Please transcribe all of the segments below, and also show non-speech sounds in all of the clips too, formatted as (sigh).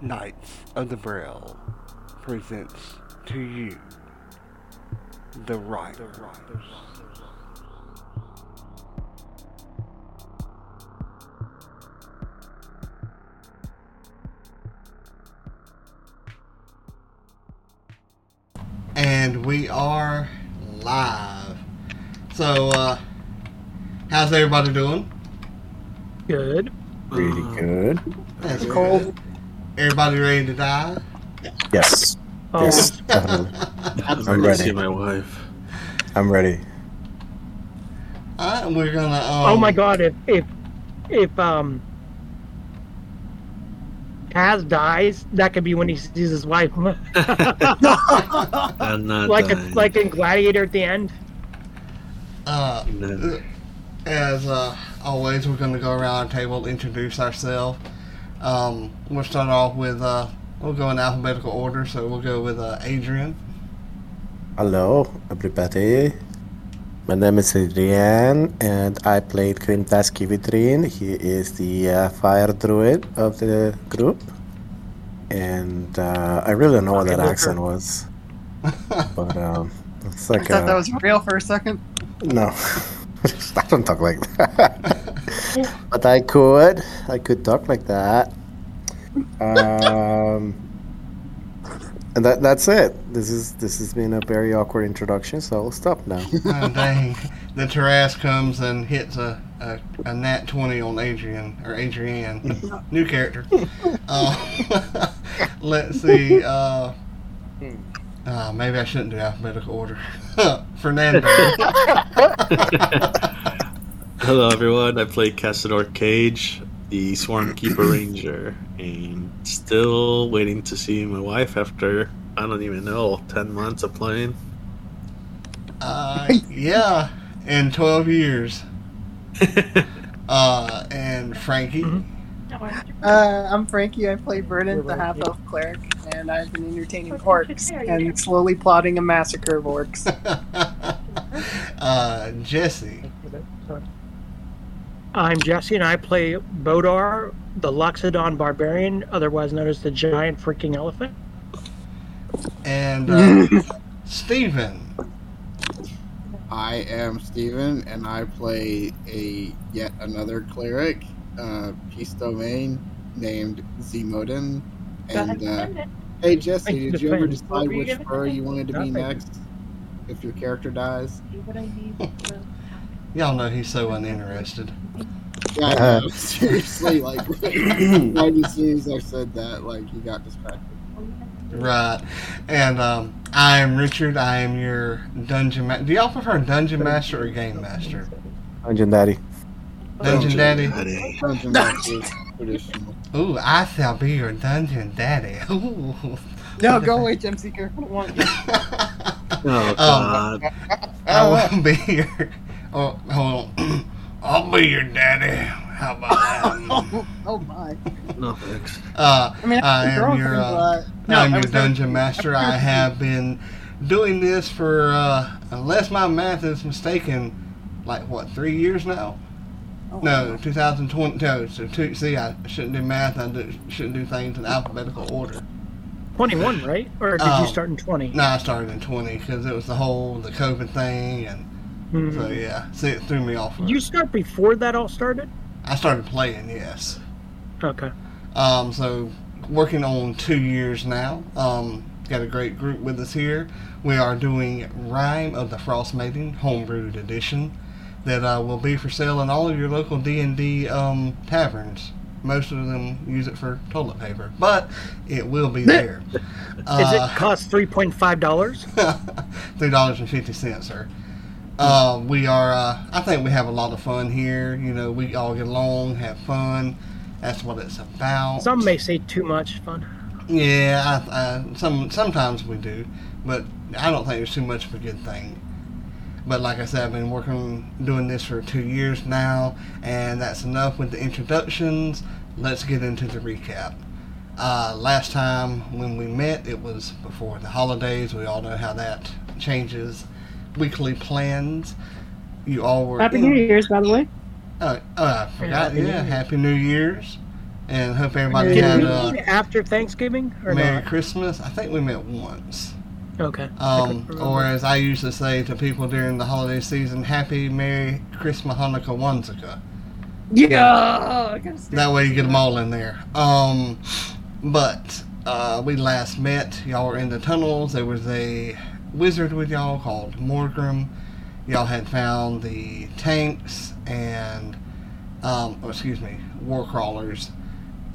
Knights of the Braille presents to you the right. The right. and we are live. So, uh, how's everybody doing? Good. Really good. That's cold. Everybody ready to die? Yes. Oh, Yes. definitely. (laughs) I'm I'm ready see my wife. I'm ready. Alright, we're gonna. Um, oh my god, if if if um Taz dies, that could be when he sees his wife. (laughs) I'm not like a, like in Gladiator at the end. Uh, No. as uh, always, we're gonna go around the table, introduce ourselves. Um, we'll start off with. Uh, we'll go in alphabetical order, so we'll go with uh, Adrian. Hello, everybody. My name is Adrian, and I played Krimtas Kivitrin. He is the uh, fire druid of the group. And uh, I really don't know what that accent was. (laughs) But um, it's I thought uh, that was real for a second. No, (laughs) I don't talk like that. But I could, I could talk like that. Um, and that that's it. This is this has been a very awkward introduction, so I'll stop now. (laughs) oh, dang. The Tarrasque comes and hits a, a, a nat 20 on Adrian, or Adrienne. (laughs) New character. (laughs) Uh, let's see. Uh, uh, maybe I shouldn't do alphabetical order. Fernando. Hello, everyone. I play Cassador Cage, the Swarm Keeper (clears throat) Ranger, and still waiting to see my wife after I don't even know ten months of playing. Uh, yeah, in 12 years. (laughs) Uh, and Frankie. Uh, I'm Frankie. I play Vernon, the half elf cleric, and I've been entertaining orcs and slowly plotting a massacre of orcs. (laughs) uh, Jesse. I'm Jesse, and I play Bodar, the Loxodon Barbarian, otherwise known as the Giant Freaking Elephant. And uh, (laughs) Steven. I am Steven, and I play a yet another cleric, uh, Peace Domain, named Zmodin. And uh, hey, Jesse, did you ever decide which fur you wanted to be next? If your character dies? (laughs) Y'all know he's so uninterested. Yeah, I know. seriously, like right as soon as I said that, like he got distracted. Right. And um, I am Richard. I am your dungeon master. Do y'all prefer dungeon master or game master? Dungeon Daddy. Dungeon daddy. Daddy. Dungeon (laughs) daddy. traditional. Ooh, I shall be your dungeon daddy. (laughs) Ooh. no, go away, Gem Seeker. I don't want you. (laughs) Oh God! I will be your. Oh, hold on. (clears throat) I'll be your daddy. How about that? (laughs) oh my. No thanks. Uh, I mean, I I am your, uh, no, I'm your dungeon (laughs) master. I have been doing this for, uh, unless my math is mistaken, like what, three years now? Oh, No, 2020. No, so two, see, I shouldn't do math. I do, shouldn't do things in alphabetical order. 21, right? Or did Oh. you start in 20? No, I started in 20 because it was the whole the COVID thing, and Hmm. so yeah, see, it threw me off. Did you start before that all started? I started playing, yes. Okay. Um, so working on two years now. Um, got a great group with us here. We are doing Rime of the Frostmaiden Homebrewed Edition that uh, will be for sale in all of your local D and D um, taverns. Most of them use it for toilet paper, but it will be (laughs) there. Is Uh, it cost $3.5? (laughs) three dollars and fifty cents, sir. Uh, we are. Uh, I think we have a lot of fun here. You know, we all get along, have fun. That's what it's about. Some may say too much fun. Yeah, I, I, some sometimes we do, but I don't think it's too much of a good thing. But like I said, I've been working doing this for two years now, and that's enough with the introductions. Let's get into the recap. Uh, last time when we met, it was before the holidays. We all know how that changes weekly plans. You all were Happy in- New Year's, by the way. Oh, oh I forgot. Happy yeah, Year. Happy New Year's, and hope everybody Did had we a meet after Thanksgiving or Merry not? Christmas. I think we met once. Okay. Um, or as I usually say to people during the holiday season, Happy Merry Christmas Hanukkah Wanzika. Yeah, I That way you get them all in there. Um, but uh, we last met. Y'all were in the tunnels. There was a wizard with y'all called Morgrim. Y'all had found the tanks and, um, oh, excuse me, war crawlers.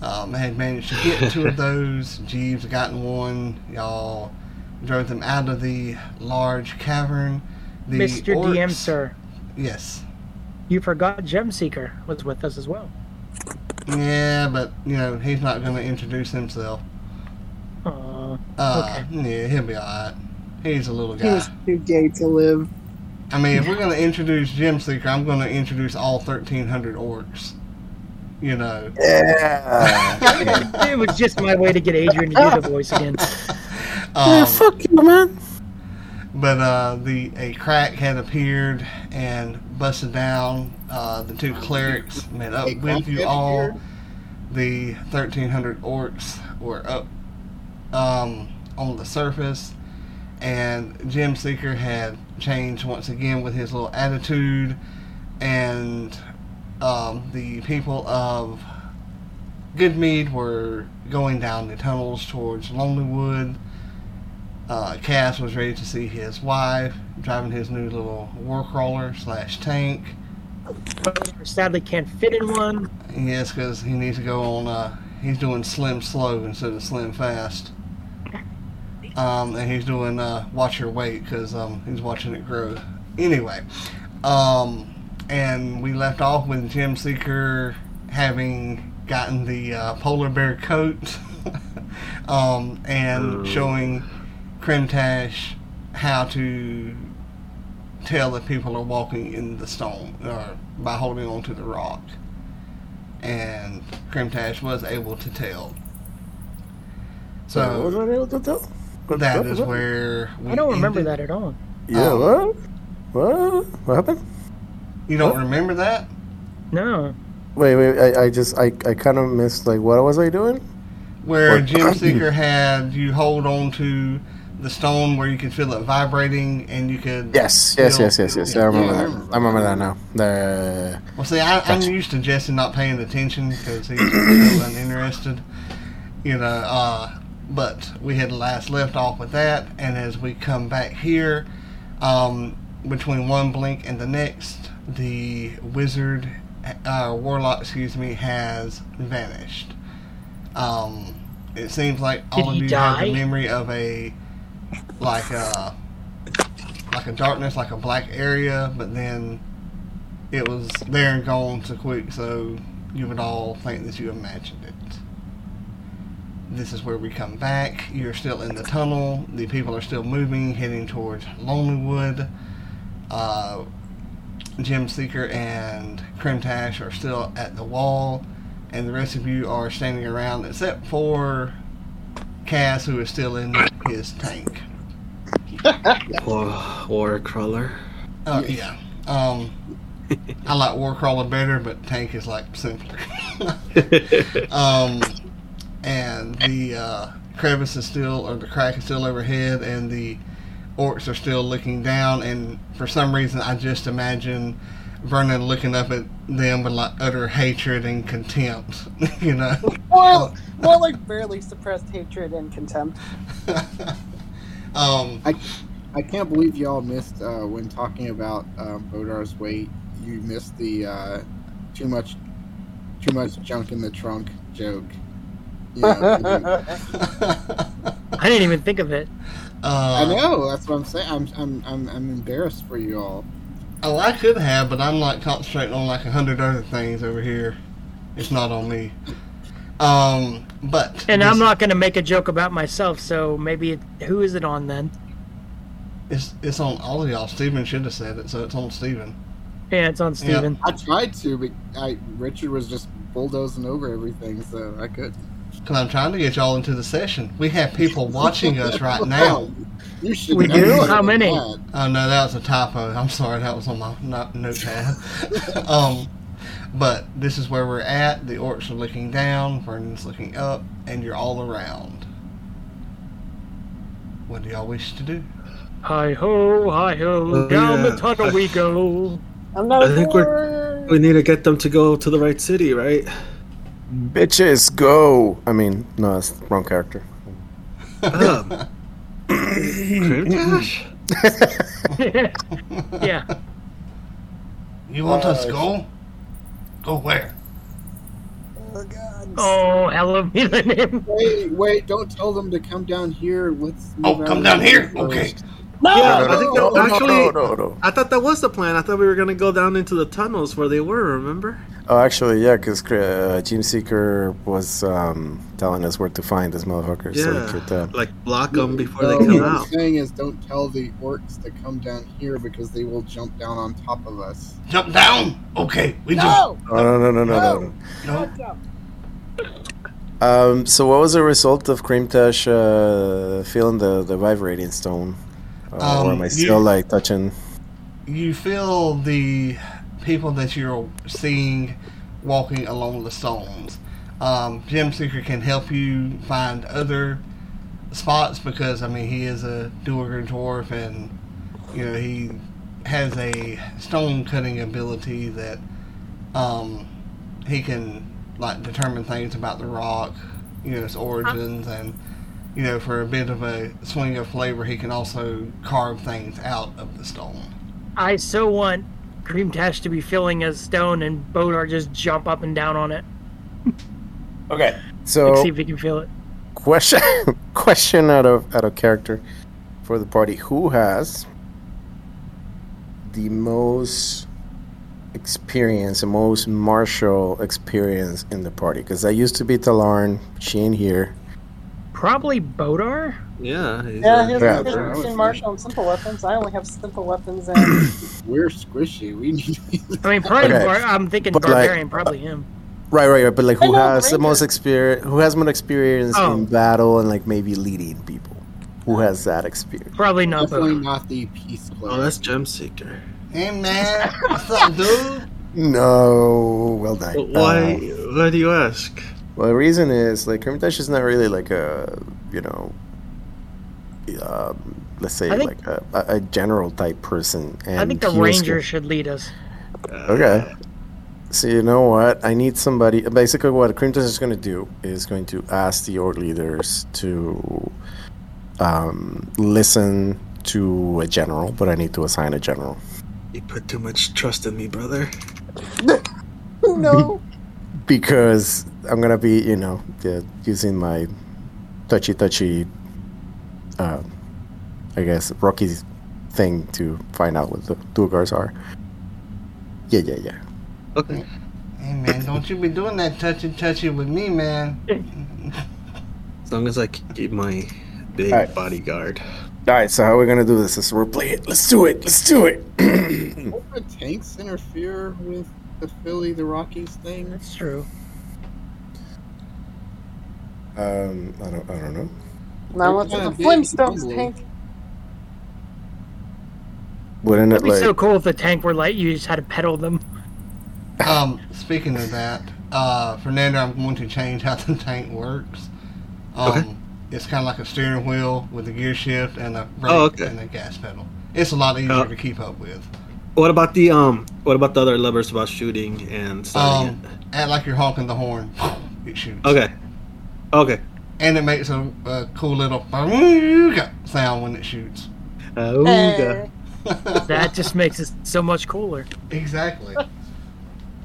Um, had managed to get (laughs) two of those. Jeeves had gotten one. Y'all drove them out of the large cavern. The Mr. DM, sir, Yes. you forgot Gemseeker was with us as well. Yeah, but you know he's not going to introduce himself. Aw. Uh, yeah, he'll be alright. He's a little guy. He's too gay to live. I mean, if we're going to introduce Gem Seeker, I'm going to introduce all 1,300 orcs. You know. Yeah. (laughs) it was just my way to get Adrian to do the voice again. (laughs) yeah, um, fuck you, man. but uh, the a crack had appeared and busted down. Uh, the two clerics met up A with you all. appeared? The 1,300 orcs were up um, on the surface, and Gem Seeker had changed once again with his little attitude, and um, the people of Goodmead were going down the tunnels towards Lonelywood. Uh, Cass was ready to see his wife driving his new little war crawler slash tank. Sadly, can't fit in one. Yes, because he needs to go on. Uh, he's doing slim slow instead of slim fast. Um, and he's doing uh, watch your weight because um, he's watching it grow. Anyway, um, and we left off with Gem Seeker having gotten the uh, polar bear coat, (laughs) um, and showing Krimtash how to tell that people are walking in the stone or by holding on to the rock. And Krimtash was able to tell. what was So I able to do? What- that what- is what? where we I don't remember ended. that at all. Yeah, um, what? What? What happened? You don't What? remember that? No. Wait, wait. I, I just, I, I kind of missed. Like, what was I doing? Where What? Gem Seeker had you hold on to the stone where you could feel it vibrating and you could. Yes, yes, feel- yes, yes, yes. I remember Yeah, that. remember I remember that now. The Well, see, I, I'm Gotcha. used to Jesse not paying attention because he's so uninterested. You know, uh, but we had last left off with that, and as we come back here, um, between one blink and the next, the wizard, uh, warlock, excuse me, has vanished. Um, it seems like all Did of you have die? the memory of a like a like a darkness, like a black area, but then it was there and gone so quick, so you would all think that you imagined it. This is where we come back. You're still in the tunnel. The people are still moving, heading towards Lonelywood. Uh, Gem Seeker and Krimtash are still at the wall, and the rest of you are standing around, except for Cass, who is still in his tank. (laughs) War, war crawler. Oh yeah. Um, I like Warcrawler better, but Tank is like simpler. (laughs) um, and the uh, crevice is still, or the crack is still overhead, and the orcs are still looking down. And for some reason, I just imagine Vernon looking up at them with like utter hatred and contempt. (laughs) you know. Well, more like barely suppressed hatred and contempt. (laughs) um, I can't believe y'all missed uh, when talking about um, Bodar's weight. You missed the uh, too much, too much junk in the trunk joke. You (laughs) know, I didn't even think of it. uh, I know. That's what I'm saying. I'm, I'm, I'm, I'm embarrassed for you all. Oh, I could have, but I'm like concentrating on like a hundred other things over here. It's not on me. Um, but And this- I'm not going to make a joke about myself, so maybe it, who is it on then? It's it's on all of y'all. Steven should have said it, so it's on Steven. Yeah, it's on Steven. I tried to, but I Richard was just bulldozing over everything, so I could. Because I'm trying to get y'all into the session. We have people watching us right (laughs) now. You should. We do? How many? that. Oh no, that was a typo. I'm sorry, that was on my not, notepad. (laughs) um, but this is where we're at. The orcs are looking down, Vernon's looking up, and you're all around. What do y'all wish to do? Hi ho, hi ho, Oh, down yeah. the tunnel we go. I'm not I think we're- We need to get them to go to the right city, right? Bitches, go! I mean, no, that's the wrong character. Um, (laughs) yeah. You want us to Uh, go? Go where? Oh god. Oh, hell me the name. Wait, wait! Don't tell them to come down here. Let's. Oh, come down here. the Okay. No! Yeah, no, I think no, that, no, actually, no, no, no. I thought that was the plan. I thought we were gonna go down into the tunnels where they were. Remember? Oh, actually, yeah, because uh, Gem Seeker was um, telling us where to find this motherfucker. So we could, uh, Like block them before No, they come what I'm out. saying is, don't tell the orcs to come down here because they will jump down on top of us. Jump down? Okay, we No! oh, no, no, no, no, no. do. No. Um, so what was the result of Krimtash uh, feeling the, the vibrating stone? Uh, or Um, am I you- like, touching... You feel the people that you're seeing walking along the stones. Um, Gem Seeker can help you find other spots because I mean he is a Duergar dwarf and you know he has a stone cutting ability that um, he can like determine things about the rock, you know its origins and you know for a bit of a swing of flavor he can also carve things out of the stone. I so want Krimtash to be filling a stone and Bodar just jump up and down on it. Okay. Like, So, see if he can feel it. question (laughs) question out of out of character for the party. Who has the most experience, the most martial experience in the party? Because I used to be Talarn, she ain't here. Probably Bodar? Yeah. Yeah, he has Yeah. proficiency in martial and simple weapons. I only have simple weapons (clears throat) and We're squishy. We need. I mean, probably. Okay. Bar- I'm thinking But, like, probably him. Right, right, right. But like, who know, has the most experience? Who has more experience Oh. in battle and like maybe leading people? Who has that experience? Probably not Definitely Bodar. not the peace player. Oh, that's Gem Seeker. Hey man, what's up, (laughs) dude? No, well done. But why? Uh, why do you ask? well, the reason is like Hermitage is not really like a you know, um, let's say think- like a, a a general type person. And I think the he was Ranger should lead us. Okay. So you know what? I need somebody. Basically, what Crimtus is going to do is going to ask the org leaders to um, listen to a general, but I need to assign a general You put too much trust in me, brother. (laughs) no. (laughs) because I'm gonna be, you know, uh, using my touchy touchy, uh, I guess, Rocky thing to find out what the Duergars are. Yeah, yeah, yeah. Okay. Hey man, don't you be doing that touchy touchy with me, man. As long as I keep my big Alright. bodyguard. All right, so how are we gonna do this? Let's replay it. Let's do it. Let's do it. Don't the tanks interfere with the Philly the Rockies thing? That's true. um, I don't, I don't know. Now what's kinda the Flintstones tank? Wouldn't it It'd be like? so cool if the tank were light. you just had to pedal them. Um, speaking of that, uh, Fernando, I'm going to change how (laughs) the tank works. Um, Okay. It's kind of like a steering wheel with a gear shift and a brake Oh, okay. and a gas pedal. It's a lot easier Oh. to keep up with. What about the um? What about the other levers about shooting and starting Um, act like you're honking the horn. (laughs) It shoots. Okay. Okay. And it makes a, a cool little sound when it shoots. That just makes it so much cooler. exactly.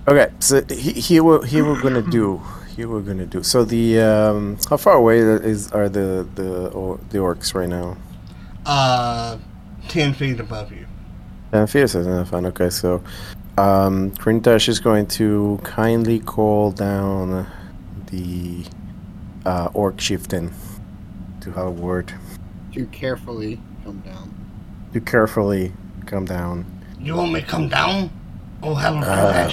Okay, so he he we're he we're gonna do here we're gonna do. So the um, how far away is are the the or, the orcs right now? Uh, ten feet above you. Ten feet is enough. Fine. Okay, so um, Krimtash is going to kindly call down the uh, orc chieftain to have a word To carefully come down. to carefully come down. You want me to come down? Oh, hello, Uh,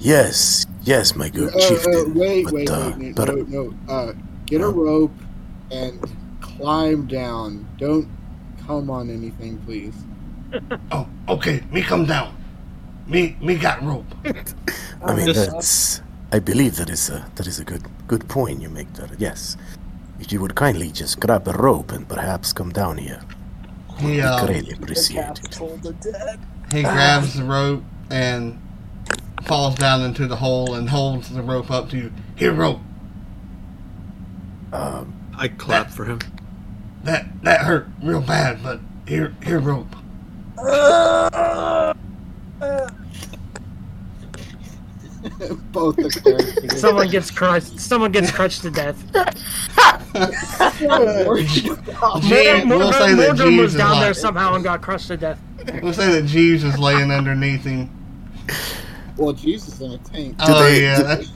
Yes, yes, my good Uh, uh, chieftain. wait, but, wait, uh, wait, wait, but- no, no. Uh, get a rope and climb down. Don't come on anything, please. (laughs) Oh, okay, me come down. me me got rope. (laughs) I mean, that's. I believe that is a that is a good good point you make there. Yes, if you would kindly just grab a rope and perhaps come down here, He we uh, greatly appreciate it. Told he grabs the rope and falls down into the hole and holds the rope up to you. Here, rope. Um, I clap for him. That that hurt real bad, but here here rope. (laughs) Both the clerics. Someone gets crushed. Someone gets crushed to death. Jeeves, (laughs) we'll say that Morgan Jeeves was is down there somehow and got crushed to death. we'll say that Jeeves is laying underneath him. well, Jesus in a tank. oh they- yeah. do- That's,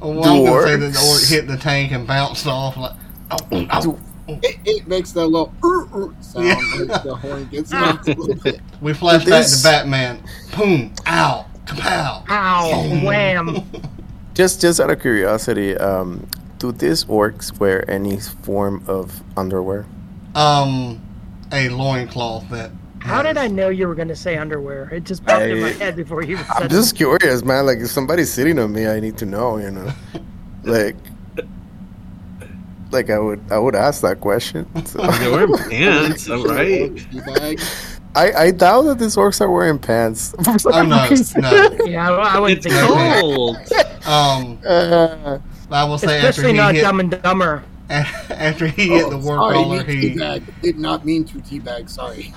well, I'm gonna say that the orc hit the tank and bounced off like. Oh, oh. It, it makes that little "er, er" sound Yeah. the horn gets knocked a little bit. (laughs) We flash Did back to Batman. Boom! Ow! Kapow! Ow! Wham! (laughs) just just out of curiosity, um, do these orcs wear any form of underwear? Um, a loincloth that. How did I know you were going to say underwear? It just popped in my head before you even I'm said just curious, man. Like if somebody's sitting on me, I need to know. You know, (laughs) like. Like I would, I would ask that question. So. They're (laughs) wearing pants, all right? Teabag. I, I doubt that these orcs are wearing pants. (laughs) For some Oh no, reason. no. Yeah, I, I wouldn't think cold. Um, Uh, I will say after Especially he not hit, Dumb and Dumber. (laughs) after he hit the Oh, war sorry, caller, he he teabag. Did not mean to teabag. Sorry.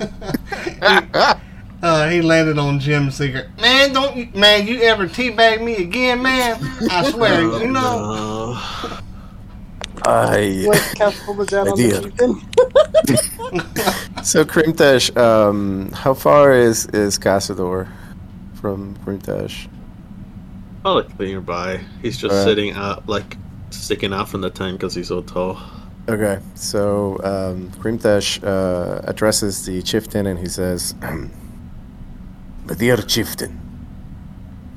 (laughs) uh, he landed on Jim's secret. Man, don't you, man, you ever teabag me again, man? I swear, Oh, you know. no. I What that on the so Krimtash, um, how far is is Cassador from Krimtash? Oh, like nearby. He's just Alright. sitting out, like sticking out from the tent because he's so tall. Okay, so um, Krimtash uh, addresses the chieftain and he says, (clears throat) "My dear chieftain,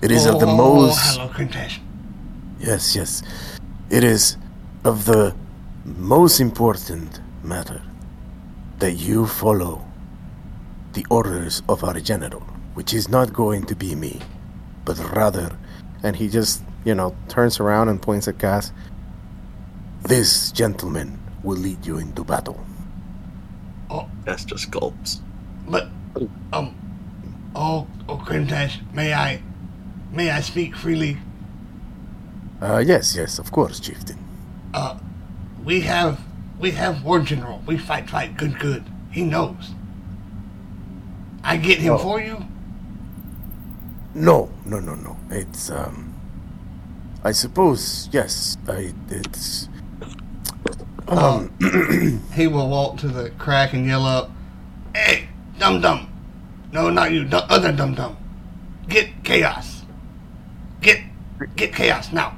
it is of the Oh, most Hello, Quintash. yes, yes, it is of the most important matter that you follow the orders of our general, which is not going to be me, but rather." And he just, you know, turns around and points at Cass. This gentleman will lead you into battle. Oh, that's just gulps. But, um, oh, oh, Quintash, may I, may I speak freely? Uh, yes, yes, of course, chieftain. Uh, we have, we have War General. We fight, fight, good, good. He knows. I get him Oh. for you. No, no, no, no. It's um. I suppose yes. I it's. Um. (clears throat) He will walk to the crack and yell up, "Hey, dum dum! No, not you, the other dum dum! Get chaos! Get, get chaos now!"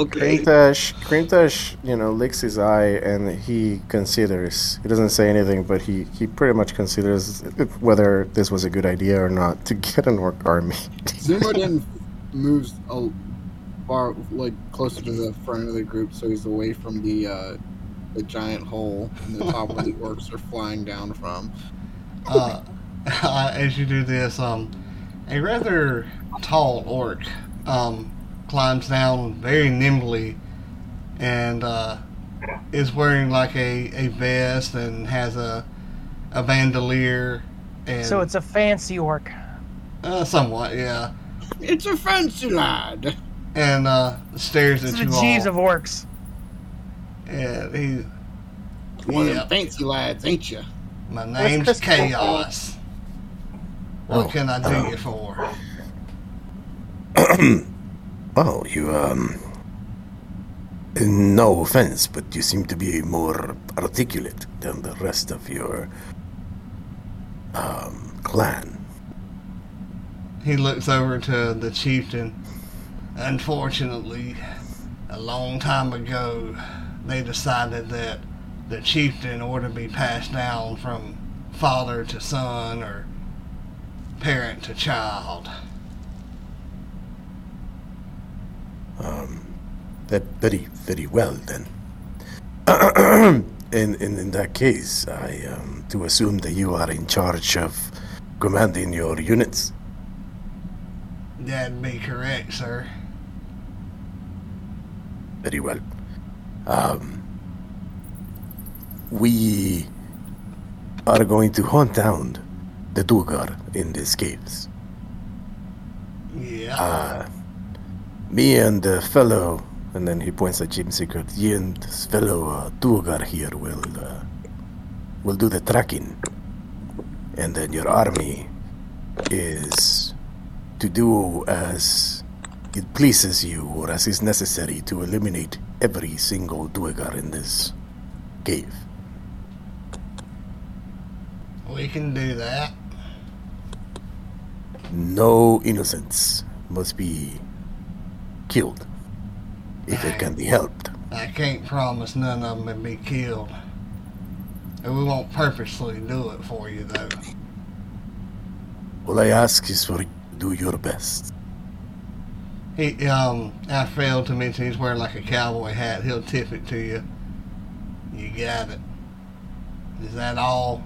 Okay. Krimtash, Krimtash, you know, licks his eye and he considers. He doesn't say anything, but he, he pretty much considers whether this was a good idea or not to get an orc army. (laughs) Zimmerden moves a far, like closer to the front of the group, so he's away from the uh, the giant hole in the top where the (laughs) orcs are flying down from. uh, (laughs) as you do this, um, a rather tall orc um, climbs down very nimbly and uh, is wearing like a, a vest and has a a bandolier and So it's a fancy orc. uh, somewhat yeah It's a fancy lad. and uh, stares It's at the you G's all of orcs. and he One of Yeah. them fancy lads, ain't you? my name's Chris Chaos what Oh, can I do oh. you for (clears throat) (clears throat) Oh, you, um. No offense, but you seem to be more articulate than the rest of your. um, clan. He looks over to the chieftain. Unfortunately, a long time ago, they decided that the chieftain ought to be passed down from father to son or parent to child. Um, that very, very well then. (clears throat) in, in in that case, I um, to assume that you are in charge of commanding your units. That'd be correct, sir. Very well. Um, we are going to hunt down the Duergar in these caves. Yeah. Uh, me and the fellow, and then he points at Jim Secret. You and this fellow uh, Duergar here will uh, will do the tracking, and then your army is to do as it pleases you or as is necessary to eliminate every single Duergar in this cave. we can do that. No innocents must be killed if it can be helped. I can't promise none of them will be killed. And we won't purposely do it for you, though. All I ask is for you to do your best. He, um, I failed to mention he's wearing like a cowboy hat. He'll tip it to you. You got it. Is that all?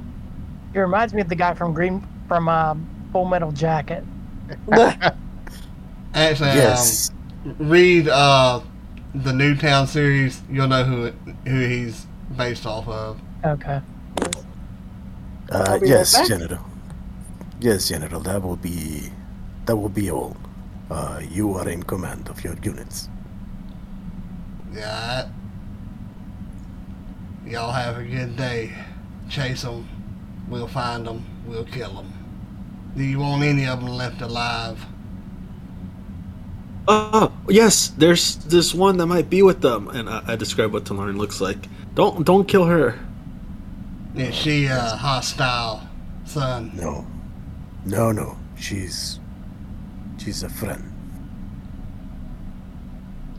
He reminds me of the guy from Green from uh, Full Metal Jacket. (laughs) Actually, Yes. um, read uh, the Newtown series. You'll know who who he's based off of. Okay. Uh, I'll right yes. General. Yes, General. That will be that will be all. Uh, you are in command of your units. Got it. Y'all have a good day. Chase them. We'll find them. We'll kill them. Do you want any of them left alive? Oh yes, there's this one that might be with them, and I, I describe what Talaren looks like. Don't don't kill her. Is she uh, hostile, son? No, no, no. She's she's a friend.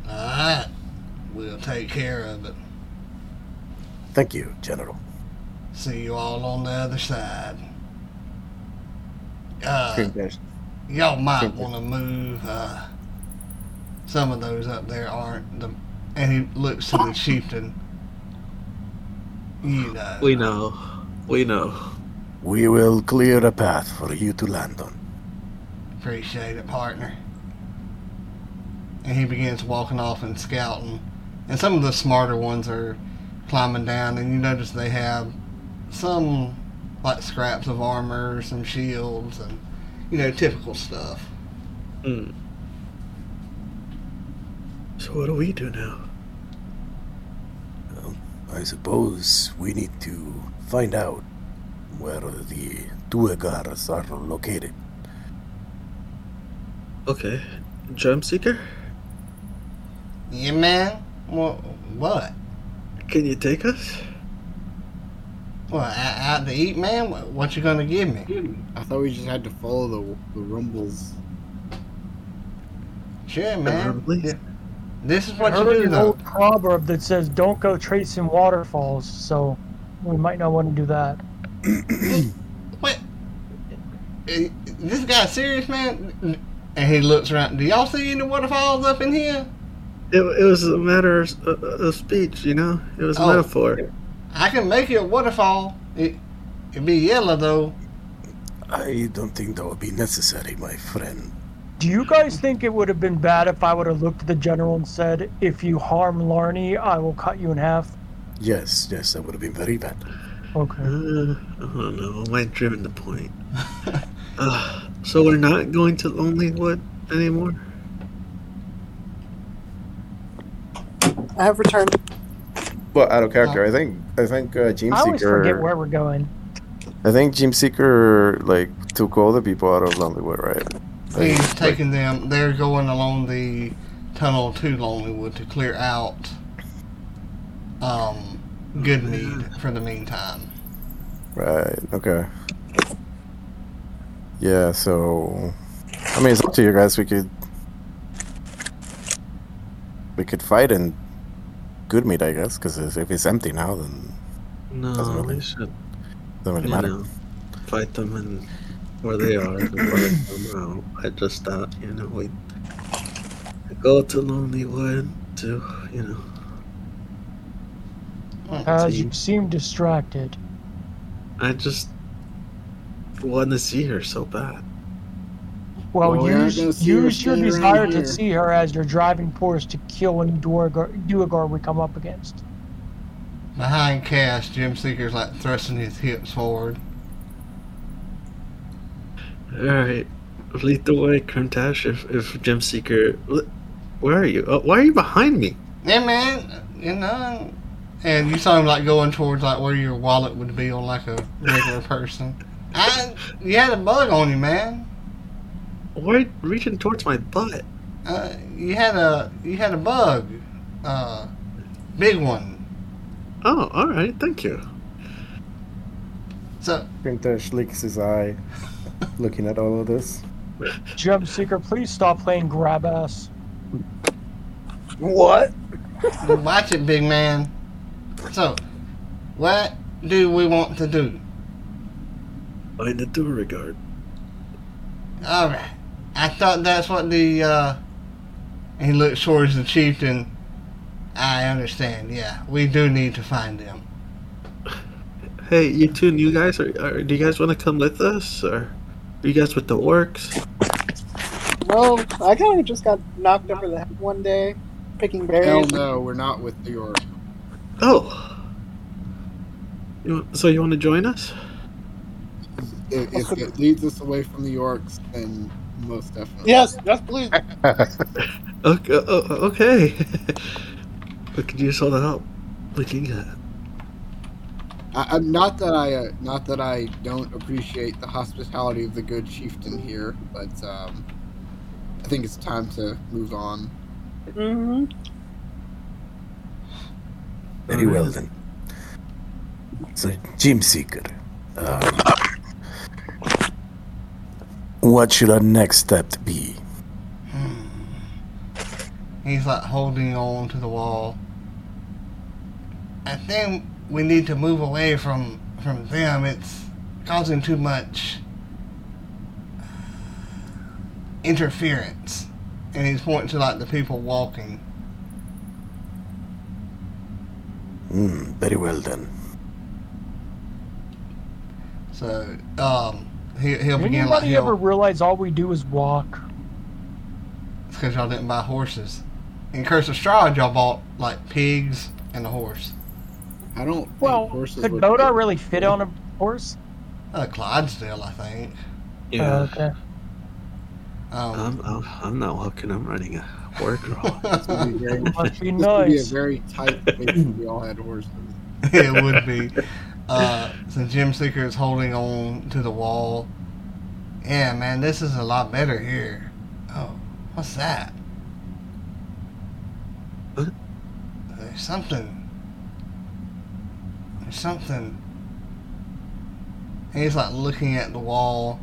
Alright. We'll take care of it. Thank you, General. See you all on the other side. Uh, y'all might want to move. Uh, some of those up there aren't the. And he looks to the chieftain. You know. We know, we know. We will clear a path for you to land on. Appreciate it, partner. And he begins walking off and scouting. And some of the smarter ones are climbing down, and you notice they have some like scraps of armor, some shields, and you know typical stuff. Hmm. So what do we do now? Well, I suppose we need to find out where the Duergars are located. Okay, Gem Seeker, Yeah, man. What? What? can you take us? What? Out, out to eat, man? What, what you gonna give me? I thought we just had to follow the, the rumbles. Sure, man. Rumblies? Yeah. This is I what you heard do, an though. old proverb that says "Don't go tracing waterfalls," so we might not want to do that. (clears throat) What? This guy serious, man? And he looks around. Do y'all see any waterfalls up in here? It, it was a matter of, uh, of speech, you know. It was a Oh. metaphor. I can make it a waterfall. It, it'd be yellow though. I don't think that would be necessary, my friend. Do you guys think it would have been bad if I would have looked at the general and said, "If you harm Larny, I will cut you in half"? Yes, yes, that would have been very bad. Okay. Uh, I don't know. Am I driven the point? (laughs) uh, so we're not going to Lonelywood anymore? I have returned. Well, out of character, I think I think uh, Jim I always forget where we're going. I think Gem Seeker like took all the people out of Lonelywood, right? Like, He's taking them. They're going along the tunnel to Lonelywood to clear out um, Goodmead for the meantime. Right. Okay. Yeah. So, I mean, it's up to you guys. We could we could fight in Goodmead, I guess, because if it's empty now, then No, Doesn't really- we should, doesn't really you matter. know, fight them and where they are and fight them out. I just thought, you know, we go to Lonelywood to, you know. As you seem distracted. I just want to see her so bad. Well, Well, we use use your desire here. to see her as your driving force to kill any Duergar, Duergar we come up against. Behind Cass, Gem Seeker's like thrusting his hips forward. Alright. Lead the way, Krimtash. If, if Gem Seeker. Where are you? Oh, why are you behind me? Yeah, man, you know. And you saw him like going towards like where your wallet would be on like a regular (laughs) person. I, you had a bug on you, man. Why are you reaching towards my butt? Uh, you had a you had a bug, uh, big one. Oh, alright. Thank you. So Krimtash licks his eye, (laughs) looking at all of this. (laughs) Gem Seeker, please stop playing grab ass. What? (laughs) watch it, big man. So, what do we want to do? Find the Duergar. All right. I thought that's what the uh. He looks towards the chieftain. I understand. Yeah, we do need to find them. Hey, you two new guys, are, are, do you guys want to come with us? Or are you guys with the orcs? No, I kind of just got knocked over the head one day picking berries. Hell no, we're not with the orc. Oh. You, want- so you want to join us? If, if it leads us away from the orcs, then most definitely. Yes, yes, please. (laughs) Okay. Uh, okay. (laughs) we could use all the help we can get. I, I'm not that I uh, not that I don't appreciate the hospitality of the good chieftain here, but um, I think it's time to move on. hmm Very well then. So, Gem Seeker. Um, what should our next step be? He's like holding on to the wall. I think we need to move away from from them. It's causing too much interference. And he's pointing to like the people walking. Hmm, very well then. So um, he, he'll Did begin like anybody ever he'll. realize all we do is walk? It's because y'all didn't buy horses. In Curse of Strahd, y'all bought like pigs and a horse. I don't. think Well, horses could would- Bodar really fit on a horse? Uh, Clydesdale, I think. Yeah. Oh, okay. Um, I'm, I'm, I'm not walking. I'm running a work crawl. (laughs) This would be (laughs) very, Must be this would be a very tight place if we all had horses. (laughs) it would be. Uh, so Gem Seeker is holding on to the wall. Yeah, man, this is a lot better here. Oh, what's that? What? There's something. There's something. And he's like looking at the wall.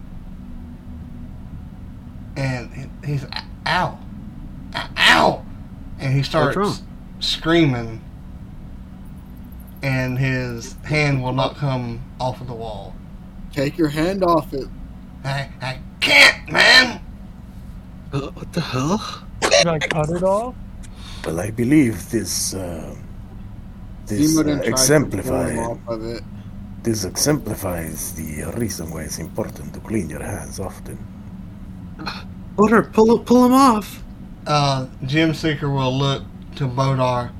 And he's, ow! Ow! ow! And he starts screaming and his hand will not come off of the wall. Take your hand off it. I, I can't, man! Uh, what the hell? Should I cut it off? Well, I believe this uh, this uh, tried to pull him exemplifies of this exemplifies the reason why it's important to clean your hands often. (sighs) Order, pull, pull him off. Uh, Gem Seeker will look to Bodar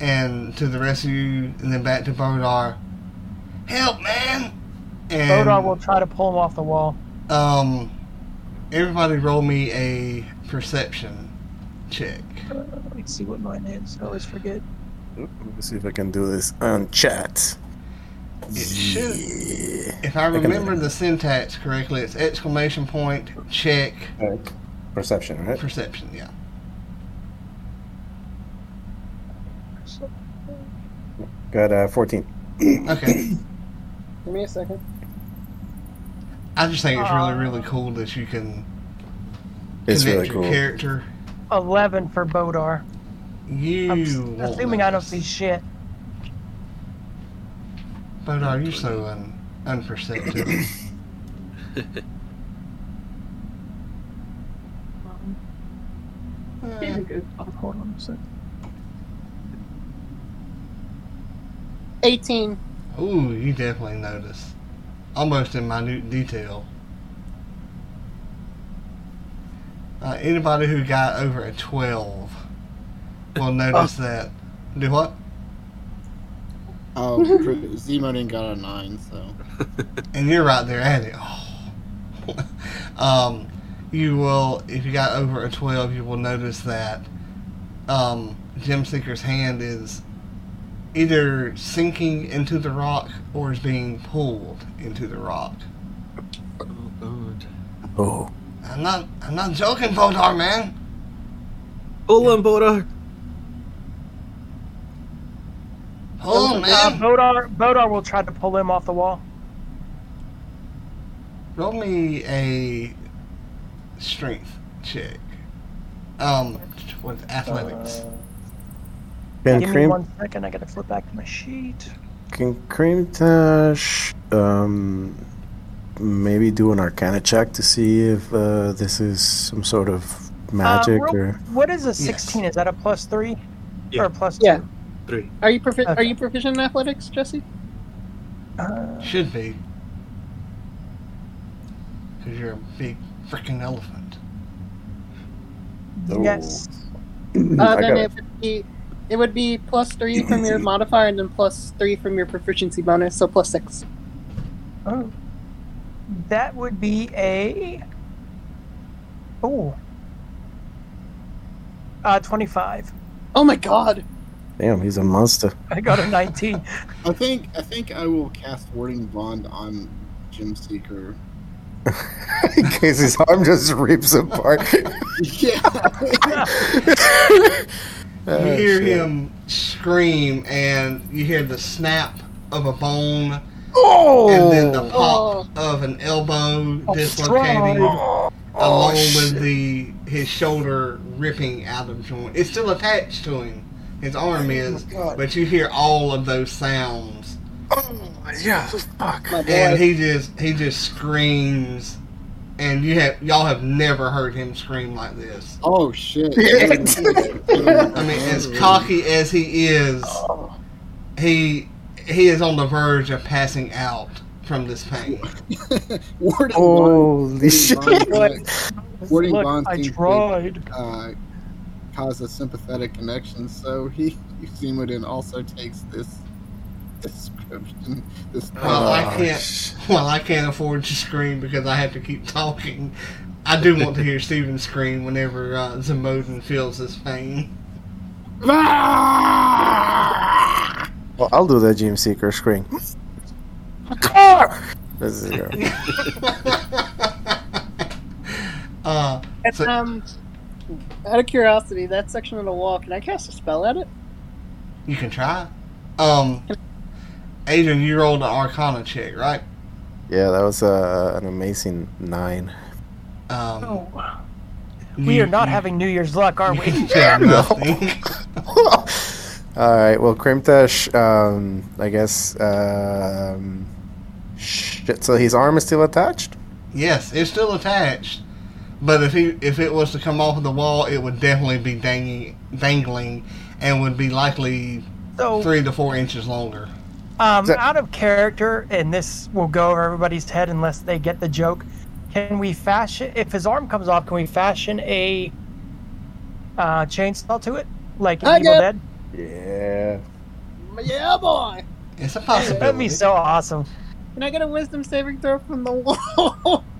and to the rest of you, and then back to Bodar. Help, man! And Bodar will try to pull him off the wall. um, everybody roll me a perception check. Let me see what mine is. I always forget. Let me see if I can do this on chat. It should. Yeah. If I I can- remember the syntax correctly, it's exclamation point check Perception, right? perception. Yeah. Got uh, 14. Okay. (clears throat) Give me a second. I just think it's really, really cool that you can It's connect really your cool. character. Eleven for Bodar. You. I'm assuming I don't see shit. But are you so un- unperceptive? (coughs) Eh, Hold on a sec. 18. Ooh, you definitely notice. Almost in minute detail. Uh, anybody who got over a 12 will notice that. Do what? Oh, Zemo didn't got a nine, so (laughs) And you're right there at it. Oh. um, you will, if you got over a 12, you will notice that um, Gem Seeker's hand is either sinking into the rock or is being pulled into the rock. Oh. Oh, I'm not, I'm not joking, Bodar, man. Hold on, Bodar. Hold on, man. Bodar, Bodar will try to pull him off the wall. Roll me a strength check. Um, what athletics? can Give me one second. I gotta flip back to my sheet. can Krimtash um maybe do an Arcana check to see if uh, this is some sort of magic Uh, roll- or What is a 16? Is that a plus three? Yeah. Or a plus two? Yeah. Three. Are you profi- Are you proficient in athletics, Jesse? Uh, Should be. Because you're a big freaking elephant. Yes. (clears throat) Uh, then got it would be it would be plus three from your modifier, and then plus three from your proficiency bonus, so plus six. Oh. That would be a. Oh. Uh, 25. Oh my god! Damn, he's a monster. I got a 19. (laughs) I think I think I will cast Warding Bond on Gem Seeker. (laughs) In case his arm just rips apart. (laughs) Yeah. You Oh, hear shit. him scream, and you hear the snap of a bone, Oh! and then the oh! pop of an elbow dislocating, along Oh, with the his shoulder ripping out of joint. It's still attached to him. His arm is, but you hear all of those sounds, Oh yeah, fuck. My and he just he just screams, and you have y'all have never heard him scream like this. oh shit. (laughs) I mean, as cocky as he is, he he is on the verge of passing out from this pain. (laughs) Warding Holy Bond, shit. Warding Bond, Warding Look, Bond I seems to, tried. uh, cause a sympathetic connection, so he Zimodin also takes this description. This Well, I Oh, can't. Well, I can't afford to scream because I have to keep (laughs) talking. I do want to hear Steven scream whenever uh, Zamodin feels his pain. (laughs) Well, I'll do the Gem Seeker scream. (laughs) This is zero. uh, And, So- um, out of curiosity, that section of the wall, can I cast a spell at it? you can try. Um, Adrian, you rolled an Arcana check, right? Yeah, that was uh, an amazing nine. Um, Oh. We you- are not you- having New Year's luck, are we? (laughs) can tell (laughs) nothing. (laughs) All right. Well, Krimtash, um, I guess. Um, shit. So his arm is still attached. Yes, it's still attached. But if he if it was to come off of the wall, it would definitely be dangling, dangling, and would be likely So, three to four inches longer. um, That- out of character, and this will go over everybody's head unless they get the joke. Can we fashion, if his arm comes off, can we fashion a uh, chainsaw to it? Like in I Evil get- Dead? Yeah. Yeah, boy! It's a possibility. That'd possibility. be so awesome. Can I get a wisdom saving throw from the wall? (laughs)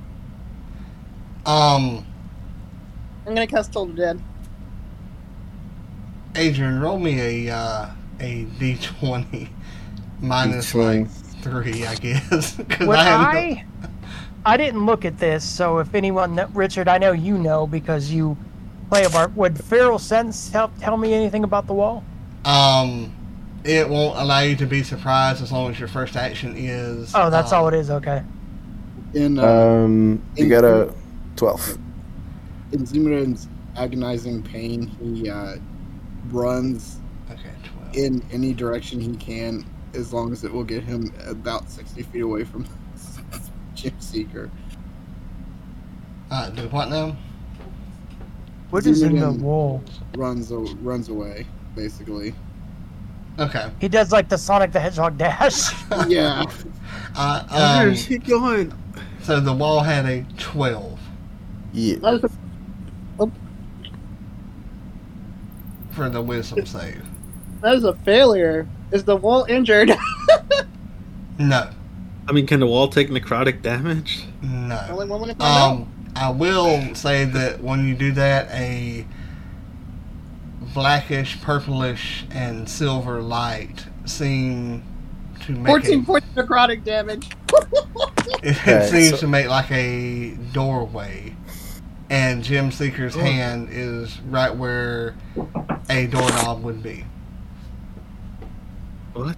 Um, I'm gonna cast Told Dead. Adrian, roll me a uh, a d20 (laughs) minus D20. like three, I guess. (laughs) Well, I, I. I, didn't look at this, so if anyone, Richard, I know you know because you play a bar. Would Feral Sense help tell me anything about the wall? Um, it won't allow you to be surprised as long as your first action is. Oh, that's um, all it is. Okay. In uh, um, you gotta 12. In Zimmerman's agonizing pain, he uh, runs okay, in any direction he can as long as it will get him about 60 feet away from (laughs) Gem Seeker. Uh, do what now? What is in the wall? Runs runs away, basically. Okay. He does like the Sonic the Hedgehog dash. (laughs) yeah. uh, um, Where's he going? So the wall had a twelve. Yeah. That was a for the wisdom save. That is a failure. Is the wall injured? (laughs) No, I mean, can the wall take necrotic damage? no. Only one when it comes out. Um, I will say that when you do that, a blackish, purplish, and silver light seem to make 14 a, points of necrotic damage. (laughs) it Okay, seems so- to make like a doorway, and Gem Seeker's hand is right where a doorknob would be. What?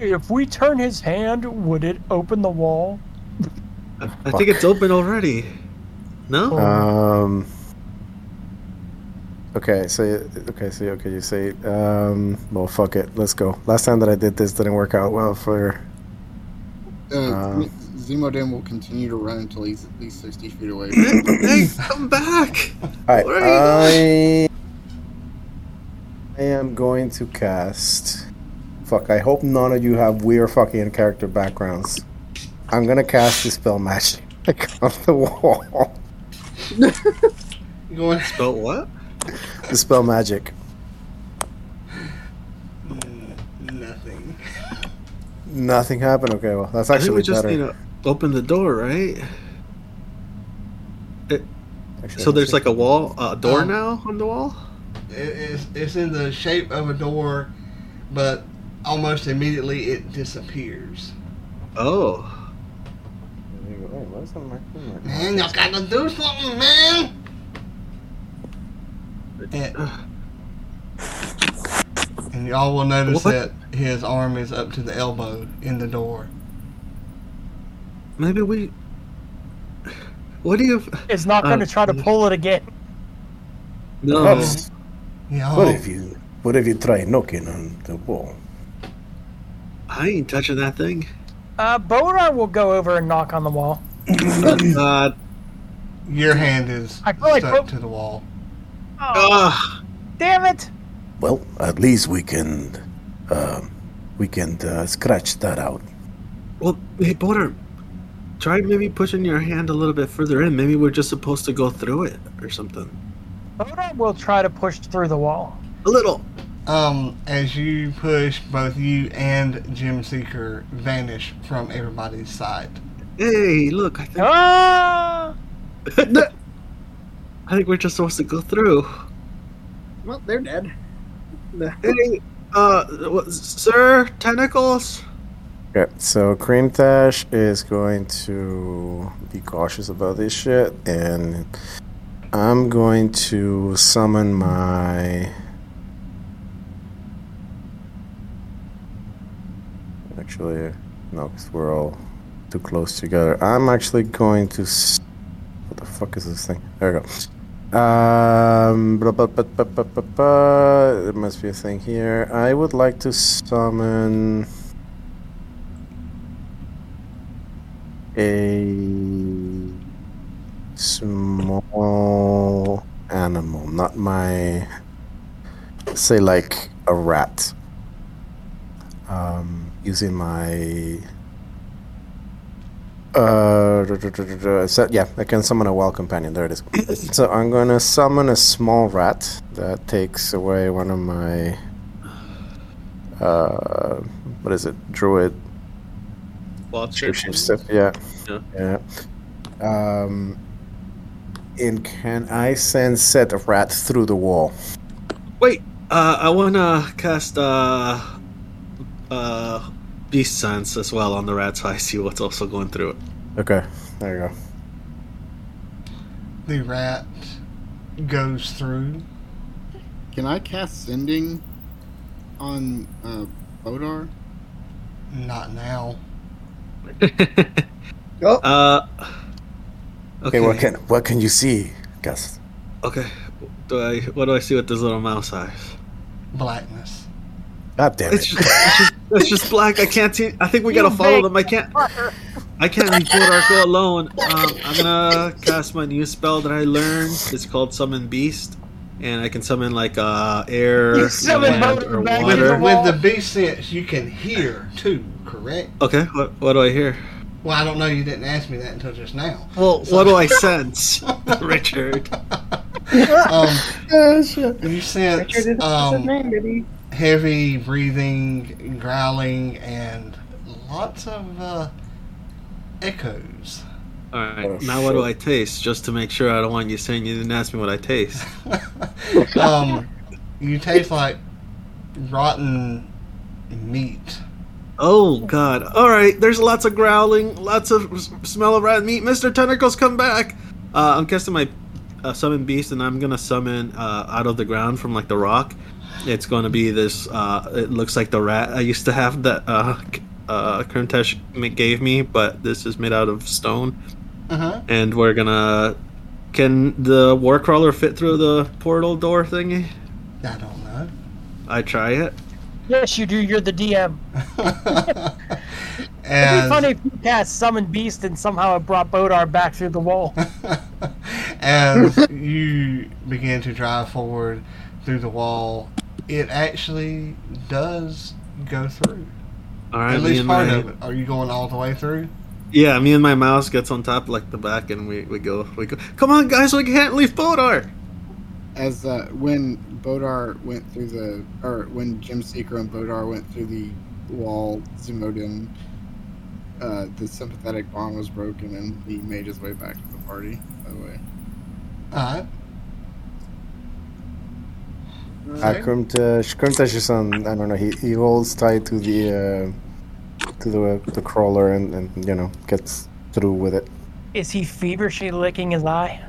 If we turn his hand, would it open the wall? I, I think it's open already. No. Um. Okay, so okay, so okay, you say, um, well, fuck it, let's go. Last time that I did this didn't work out well for. Uh, Uh, Zemodin will continue to run until he's at least 60 feet away. (clears throat) hey, come back! All right, I. I am going to cast. Fuck! I hope none of you have weird fucking character backgrounds. I'm gonna cast the spell magic (laughs) on the wall. (laughs) Going Spell what? The spell magic. Mm, nothing. Nothing happened. Okay, well that's I think actually we just better. need to open the door, right? Actually, So there's let's like a wall, a door Um, now on the wall. It, it's, it's in the shape of a door, but almost immediately it disappears. Oh, see. There you go. Wait, what is that marking? Marking? Man, y'all gotta do something, man! And, and y'all will notice What? that his arm is up to the elbow in the door. Maybe we. What do you? It's not going to Uh, try to pull it again. No. That's- Y'all, What if you? What if you try knocking on the wall? I ain't touching that thing. Uh, Bodar will go over and knock on the wall. Uh, your hand is I feel like stuck both- to the wall. Oh, ah, damn it! Well, at least we can, um, we can uh, scratch that out. well, hey, Bodar, try maybe pushing your hand a little bit further in. Maybe we're just supposed to go through it or something. Bodar will try to push through the wall. A little. Um, as you push, both you and Gem Seeker vanish from everybody's sight. Hey, look, I think Ah! (laughs) I think we're just supposed to go through. Well, they're dead. Hey, uh, what, sir, tentacles. Okay, so Krimtash is going to be cautious about this shit, and I'm going to summon my. Actually, no, because we're all too close together. I'm actually going to. What the fuck is this thing? There we go. Um, blah, blah, blah, blah, blah, blah, blah. There must be a thing here. I would like to summon. A small animal, not my say like a rat. Um, using my uh, so, yeah, I can summon a wild companion. There it is. (coughs) so I'm gonna summon a small rat that takes away one of my uh, what is it, druid Well, Shapeshift stuff, yeah. Yeah. Yeah. Um, and can I send set of rat through the wall? Wait, uh, I wanna cast uh, uh, beast sense as well on the rat, so I see what's also going through it. Okay, there you go. The rat goes through. Can I cast Sending on uh, Bodar? Not now. (laughs) Oh, uh, Okay, okay. what can what can you see, Gus? Okay. Do I? What do I see with this little mouse eyes? Blackness. God damn It's it! just, it's just, (laughs) it's just black. I can't see. I think we gotta follow them. I can't. I can't leave Bordarko (laughs) alone. Um, I'm gonna cast my new spell that I learned. It's called Summon Beast, and I can summon like uh, air, You summon land, or With, the water. wall. with the beast sense, you can hear too, correct? Okay. What, what do I hear? Well, I don't know. You didn't ask me that until just now. Well, what do I sense, (laughs) Richard? (laughs) um, you sense is um, heavy breathing, growling, and lots of uh, echoes. All right. Oh, now what do. I taste? Just to make sure I don't want you saying you didn't ask me what I taste. (laughs) um, you taste like rotten meat. Oh God! All right. There's lots of growling, lots of s- smell of rat meat. Mister Tentacles, come back! Uh, I'm casting my uh, summon beast, and I'm gonna summon uh, out of the ground from like the rock. It's to be this. Uh, it looks like the rat I used to have that uh, uh, Krimtash gave me, but this is made out of stone. Uh huh. And we're gonna. Can the war crawler fit through the portal door thingy? I don't know. I try it. Yes, you do. You're the DM. (laughs) It'd be funny if you cast Summon Beast and somehow it brought Bodar back through the wall. (laughs) as you begin to drive forward through the wall, it actually does go through. All right. At least part my- of it. Are you going all the way through? Yeah, me and my mouse gets on top like the back, and we, we go we go. Come on, guys, we can't leave Bodar. As uh, when Bodar went through the, or when Gem Seeker and Bodar went through the wall, Zimodin, uh, the sympathetic bond was broken, and he made his way back to the party. By the way, Alright. Uh, Krimtash, Krimtash is on. I don't know. He, he holds tight to the uh, to the the crawler and, and you know gets through with it. Is he feverishly licking his eye?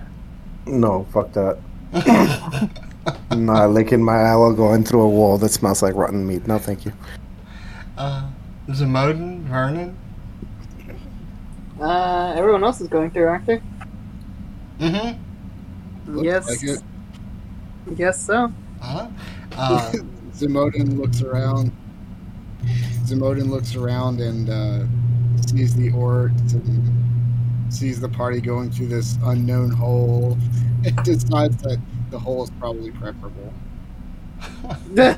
No, fuck that. (laughs) Not licking my eye while going through a wall that smells like rotten meat. No, thank you. Uh, Zamodin, Vernon. Uh, everyone else is going through, aren't they? Mm-hmm. Looks yes. like it. Guess so. Uh-huh. (laughs) Uh, Zimodin looks around. Zimodin looks around and uh, sees the orcs and sees the party going through this unknown hole. And (laughs) decides that the hole is probably preferable. (laughs)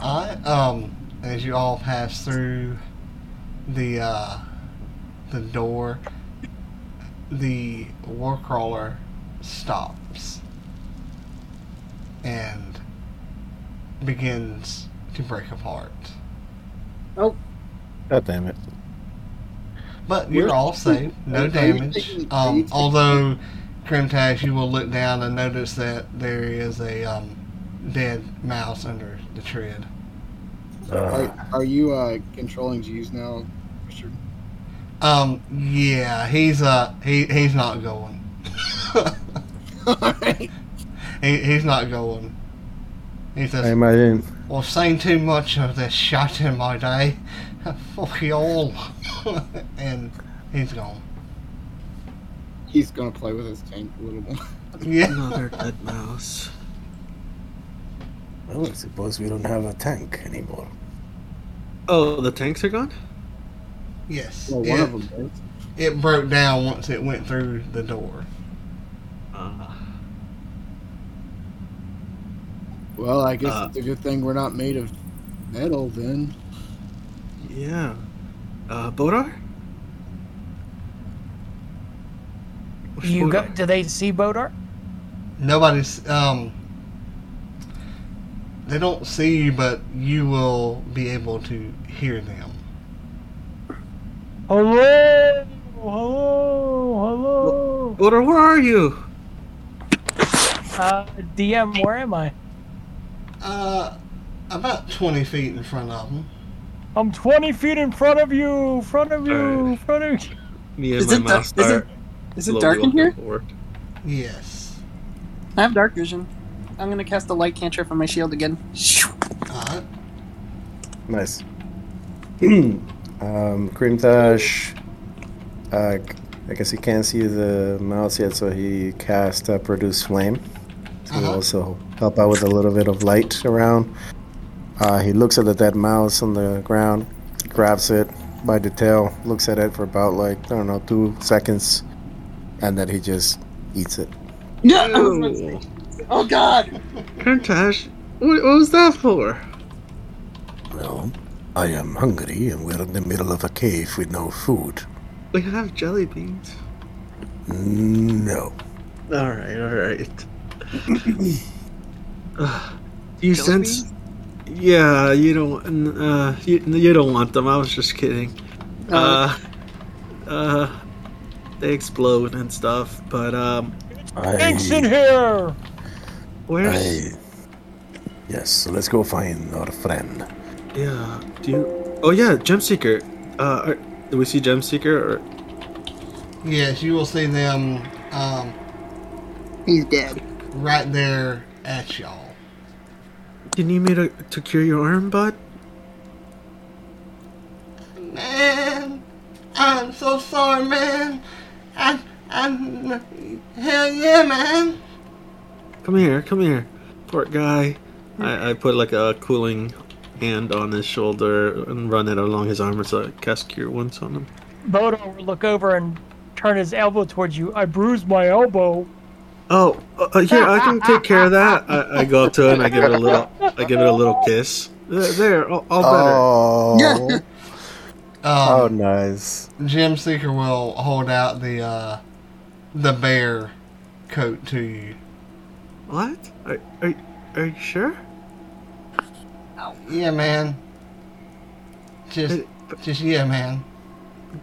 I um as you all pass through the uh the door the warcrawler stops and begins to break apart. Oh. God damn it. But you're all safe, (laughs) no damage. taking- are you Um, although Krimtash, you will look down and notice that there is a um, dead mouse under the tread. Uh, Are, are you uh, controlling Jeeves now, Richard? Um, yeah, he's uh he he's not going. (laughs) Alright. he, he's not going. He says. I says, imagine. "Well, seen too much of this shot in my day. Fuck you all," and he's gone. He's gonna play with his tank a little more. Yeah. Another dead mouse. Well, I suppose we don't have a tank anymore. Oh, the tanks are gone. Yes. Well, it, one of them does. it broke down once it went through the door. Uh, Well, I guess Uh, it's a good thing we're not made of metal then. Yeah. Uh, Bodar. Where's You go, do they see Bodar? Nobody's um. They don't see you, but you will be able to hear them. Hello, hello, hello. Bodar, where are you? Uh, DM, where am I? Uh, about twenty feet in front of them. I'm 20 feet in front of you, front of you, Alright. front of you. Me and Is my it, dark, mouse is, it, it dark in here? Yes. I have dark vision. I'm gonna cast a light cantrip on my shield again. Uh, Nice. (clears throat) um, Krimtash, uh, I guess he can't see the mouse yet, so he cast uh, Produce Flame to Uh-huh. also help out with a little bit of light around. Uh, he looks at the dead mouse on the ground, grabs it by the tail, looks at it for about like, I don't know, two seconds, and then he just eats it. Yeah. (laughs) Ew. Oh God. Krimtash, what, what was that for? Well, I am hungry, and we're in the middle of a cave with no food. We have jelly beans. No. All right, all right. (coughs) Uh, you sense? Yeah, you don't. Uh, you, you don't want them. I was just kidding. Uh, uh, they explode and stuff. But um, Thanks in here. where's? I, yes, so let's go find our friend. Yeah. Do you? Oh yeah, Gem Seeker. Uh, are, do we see Gem Seeker? Or Yes, you will see them um, He's dead. right there at y'all. Do you need me to to cure your arm, bud? Man, I'm so sorry, man. I, I'm, hell yeah, man. Come here, come here, poor guy. Hmm. I, I put like a cooling hand on his shoulder and run it along his arm. so a cast Cure Wounds on him. Bodar will look over and turn his elbow towards you. I bruised my elbow. Oh, uh, uh, yeah, I can take care of that. I, I go up to it and I give it a little, I give it a little kiss. There, there all, all better. Oh, (laughs) Um, oh, nice. Gem Seeker will hold out the uh, the bear coat to you. What? Are, are, are you sure? Yeah, man. Just, But, just yeah, man.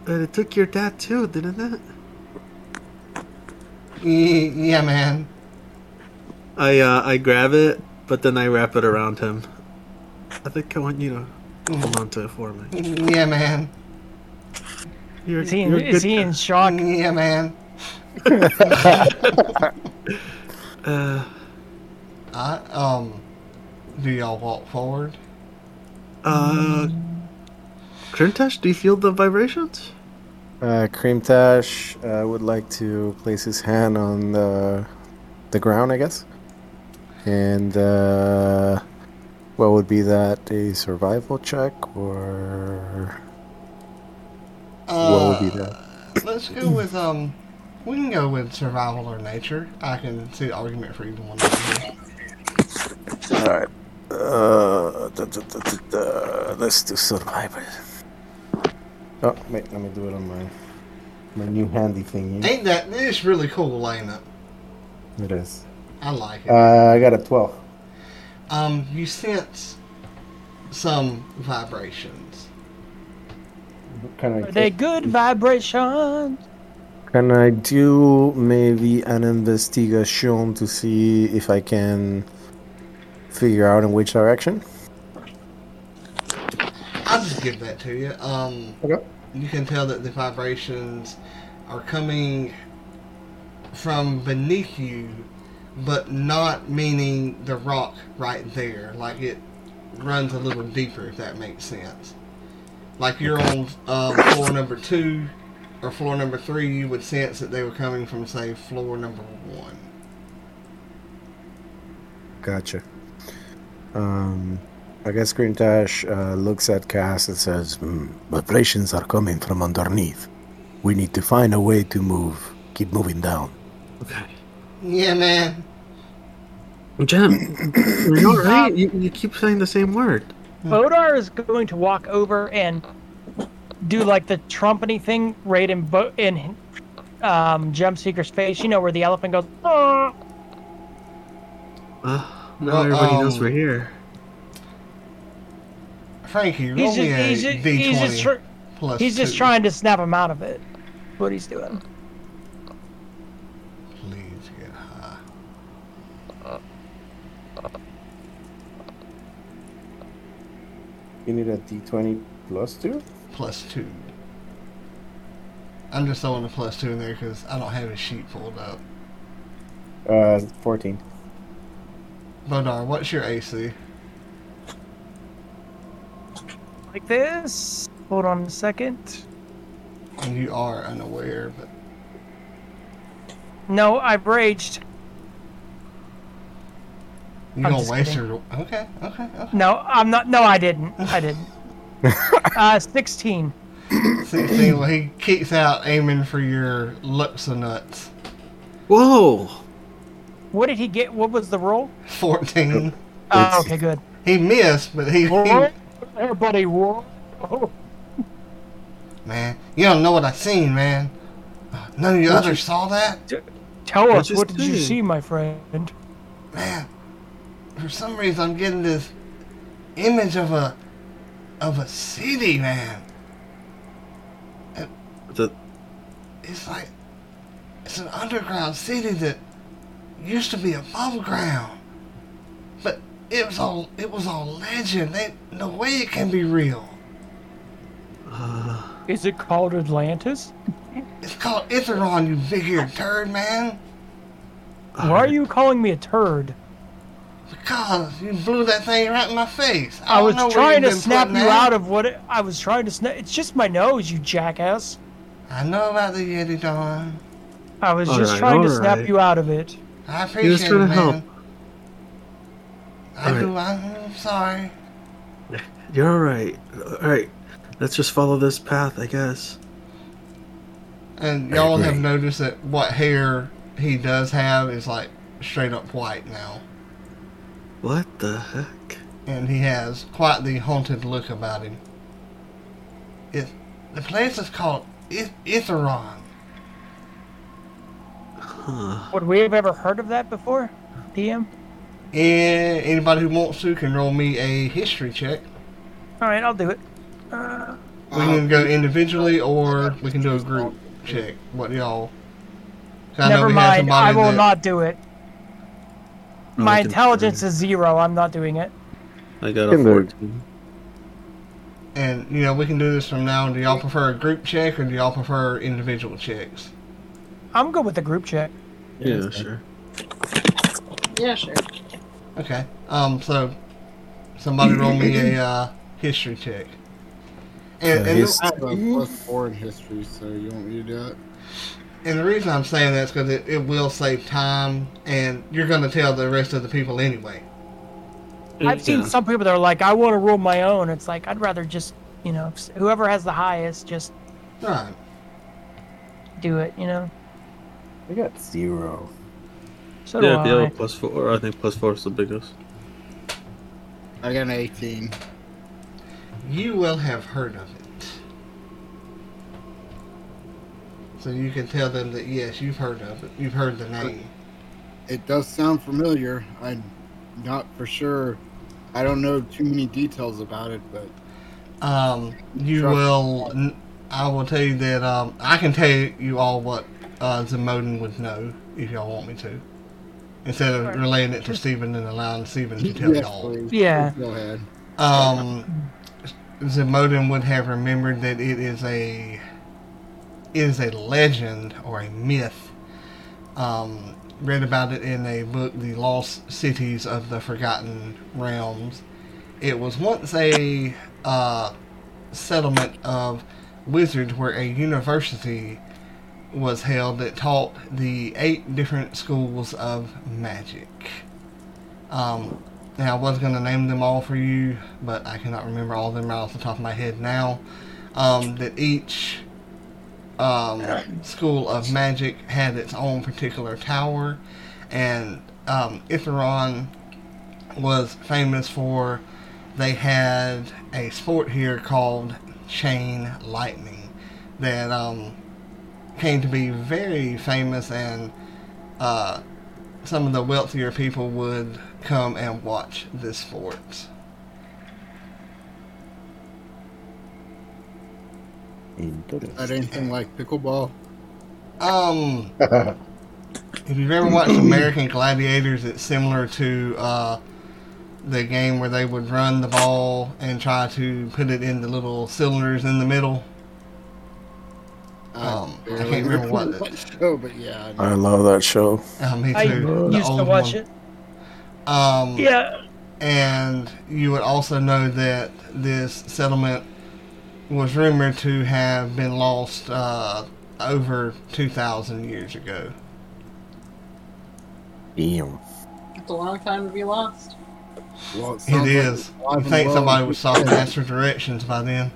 but it took your dad too, didn't it? Y- Yeah, man. I uh, I grab it, but then I wrap it around him. I think I want you to hold on to it for me. Yeah, man. You're, Is he in, is he in shock? Yeah, man. (laughs) Uh, I, um, do y'all walk forward? uh, Krimtash, do you feel the vibrations? Uh, Krimtash uh, would like to place his hand on the, the ground, I guess. And uh, what would be that? A survival check or what would be that? Let's go with, um, we can go with survival or nature. I can see the argument for either one. of them. All right. Uh, da, da, da, da, da. Let's do survival. Oh, wait, let me do it on my my new handy thingy. Ain't that, it's really cool, ain't it? It is. I like it. Uh, I got a twelve. Um, you sense some vibrations. Can I Are they good vibrations? can I do maybe an investigation to see if I can figure out in which direction? I'll just give that to you. Um, Okay. You can tell that the vibrations are coming from beneath you, but not meaning the rock right there. Like it runs a little deeper, if that makes sense. Like you're on um, floor number two or floor number three, you would sense that they were coming from, say, floor number one. Gotcha. Um, I guess Krimtash uh, looks at Cass and says, "Hmm, "Vibrations are coming from underneath. We need to find a way to move. Keep moving down." Okay. Yeah, man. Gem, (coughs) are you alright? You, you keep saying the same word. Bodar is going to walk over and do like the trumpety thing right in Bo- in um, Gem Seeker's face. You know where the elephant goes. "Ah." Uh, now Well, everybody knows um, we're here. Frankie, roll He's me just, a he's just, D20 he's just, tr- plus he's just two. trying to snap him out of it. What he's doing. Please get high. You need a D20 plus two. plus two. I'm just throwing a plus two in there because I don't have a sheet pulled up. Uh, fourteen. Bodar, what's your AC? Like this. Hold on a second. You are unaware, but No, I've raged. you I'm don't waste kidding. your. Okay, okay, okay. No, I'm not. No, I didn't. I didn't. (laughs) uh, 16. 16. well, he keeps out aiming for your lips and nuts. Whoa! What did he get? What was the roll? 14. Oh, okay, good. He missed, but he, he. Whoa, everybody, whoa. Man, you don't know what I seen, man. Uh, none of you others saw that? Tell us, what did you see, my friend? Man, for some reason I'm getting this image of a of a city, man. The, It's like it's an underground city that used to be above ground, but it was all it was all legend. They, no way it can be real. uh, Is it called Atlantis? It's called Itheron, you big-eared turd, man. Why are you calling me a turd? Because you blew that thing right in my face. I don't was trying to snap you out of what it, I was trying to snap. It's just my nose, you jackass. I know about the Yeti Dawn. I was All just right, trying to all snap right. you out of it. I was appreciate trying it, to man. help. I All do. I'm sorry. (laughs) you're all right. All right, let's just follow this path, I guess. And y'all have noticed that what hair he does have is like straight up white now. What the heck? And he has quite the haunted look about him. It, the place is called I- Itheron. Huh. Would we have ever heard of that before, DM? And anybody who wants to can roll me a history check. All right, I'll do it. Uh, We can go individually or we can do a group check. What do y'all? I know never mind. I will that- not do it. My intelligence is zero. I'm not doing it. I got a it. 14. And you know we can do this from now. Do y'all prefer a group check or do y'all prefer individual checks? I'm good with the group check. Yeah, sure. Yeah, sure. Okay. Um. So, somebody roll me a (clears throat) uh, history check. And, and, his- I have a plus four in history, so you want me to do it? and the reason I'm saying that is because it, it will save time, and you're going to tell the rest of the people anyway. I've seen Yeah. some people that are like, I want to rule my own. It's like I'd rather just, you know, whoever has the highest, just Right. do it. You know. I got zero. So do Yeah, if you I. have a plus four, I think plus four is the biggest. I got an 18. You will have heard of it. So you can tell them that yes, you've heard of it. You've heard the name. It does sound familiar. I'm not for sure. I don't know too many details about it, but Um, you Sure. will. n- I will tell you that um, I can tell you all what uh, Zemodin would know if y'all want me to, instead of Sure. relaying it to Stephen and allowing Stephen to tell yes, y'all. please. Yeah. Go ahead. Um, Zemodin would have remembered that it is a it is a legend or a myth. Um, read about it in a book, The Lost Cities of the Forgotten Realms. It was once a uh, settlement of wizards where a university was held that taught the eight different schools of magic. Um, now, I was going to name them all for you, but I cannot remember all of them right off the top of my head now. Um, that each um, (coughs) school of magic had its own particular tower, and um, Itheron was famous for they had a sport here called chain lightning that um, came to be very famous and uh, some of the wealthier people would come and watch this sport. Not anything like pickleball. Um, (laughs) if you've ever watched American Gladiators, it's similar to uh, the game where they would run the ball and try to put it in the little cylinders in the middle. Um, I barely can't remember what remember it- (laughs) show, but yeah. I. I love that show. Uh, me too. I the used to watch one. it. Um, Yeah. and you would also know that this settlement was rumored to have been lost uh, over 2,000 years ago. Damn. It's a long time to be lost. Well, it It like it's I think somebody would stop and ask for directions by then.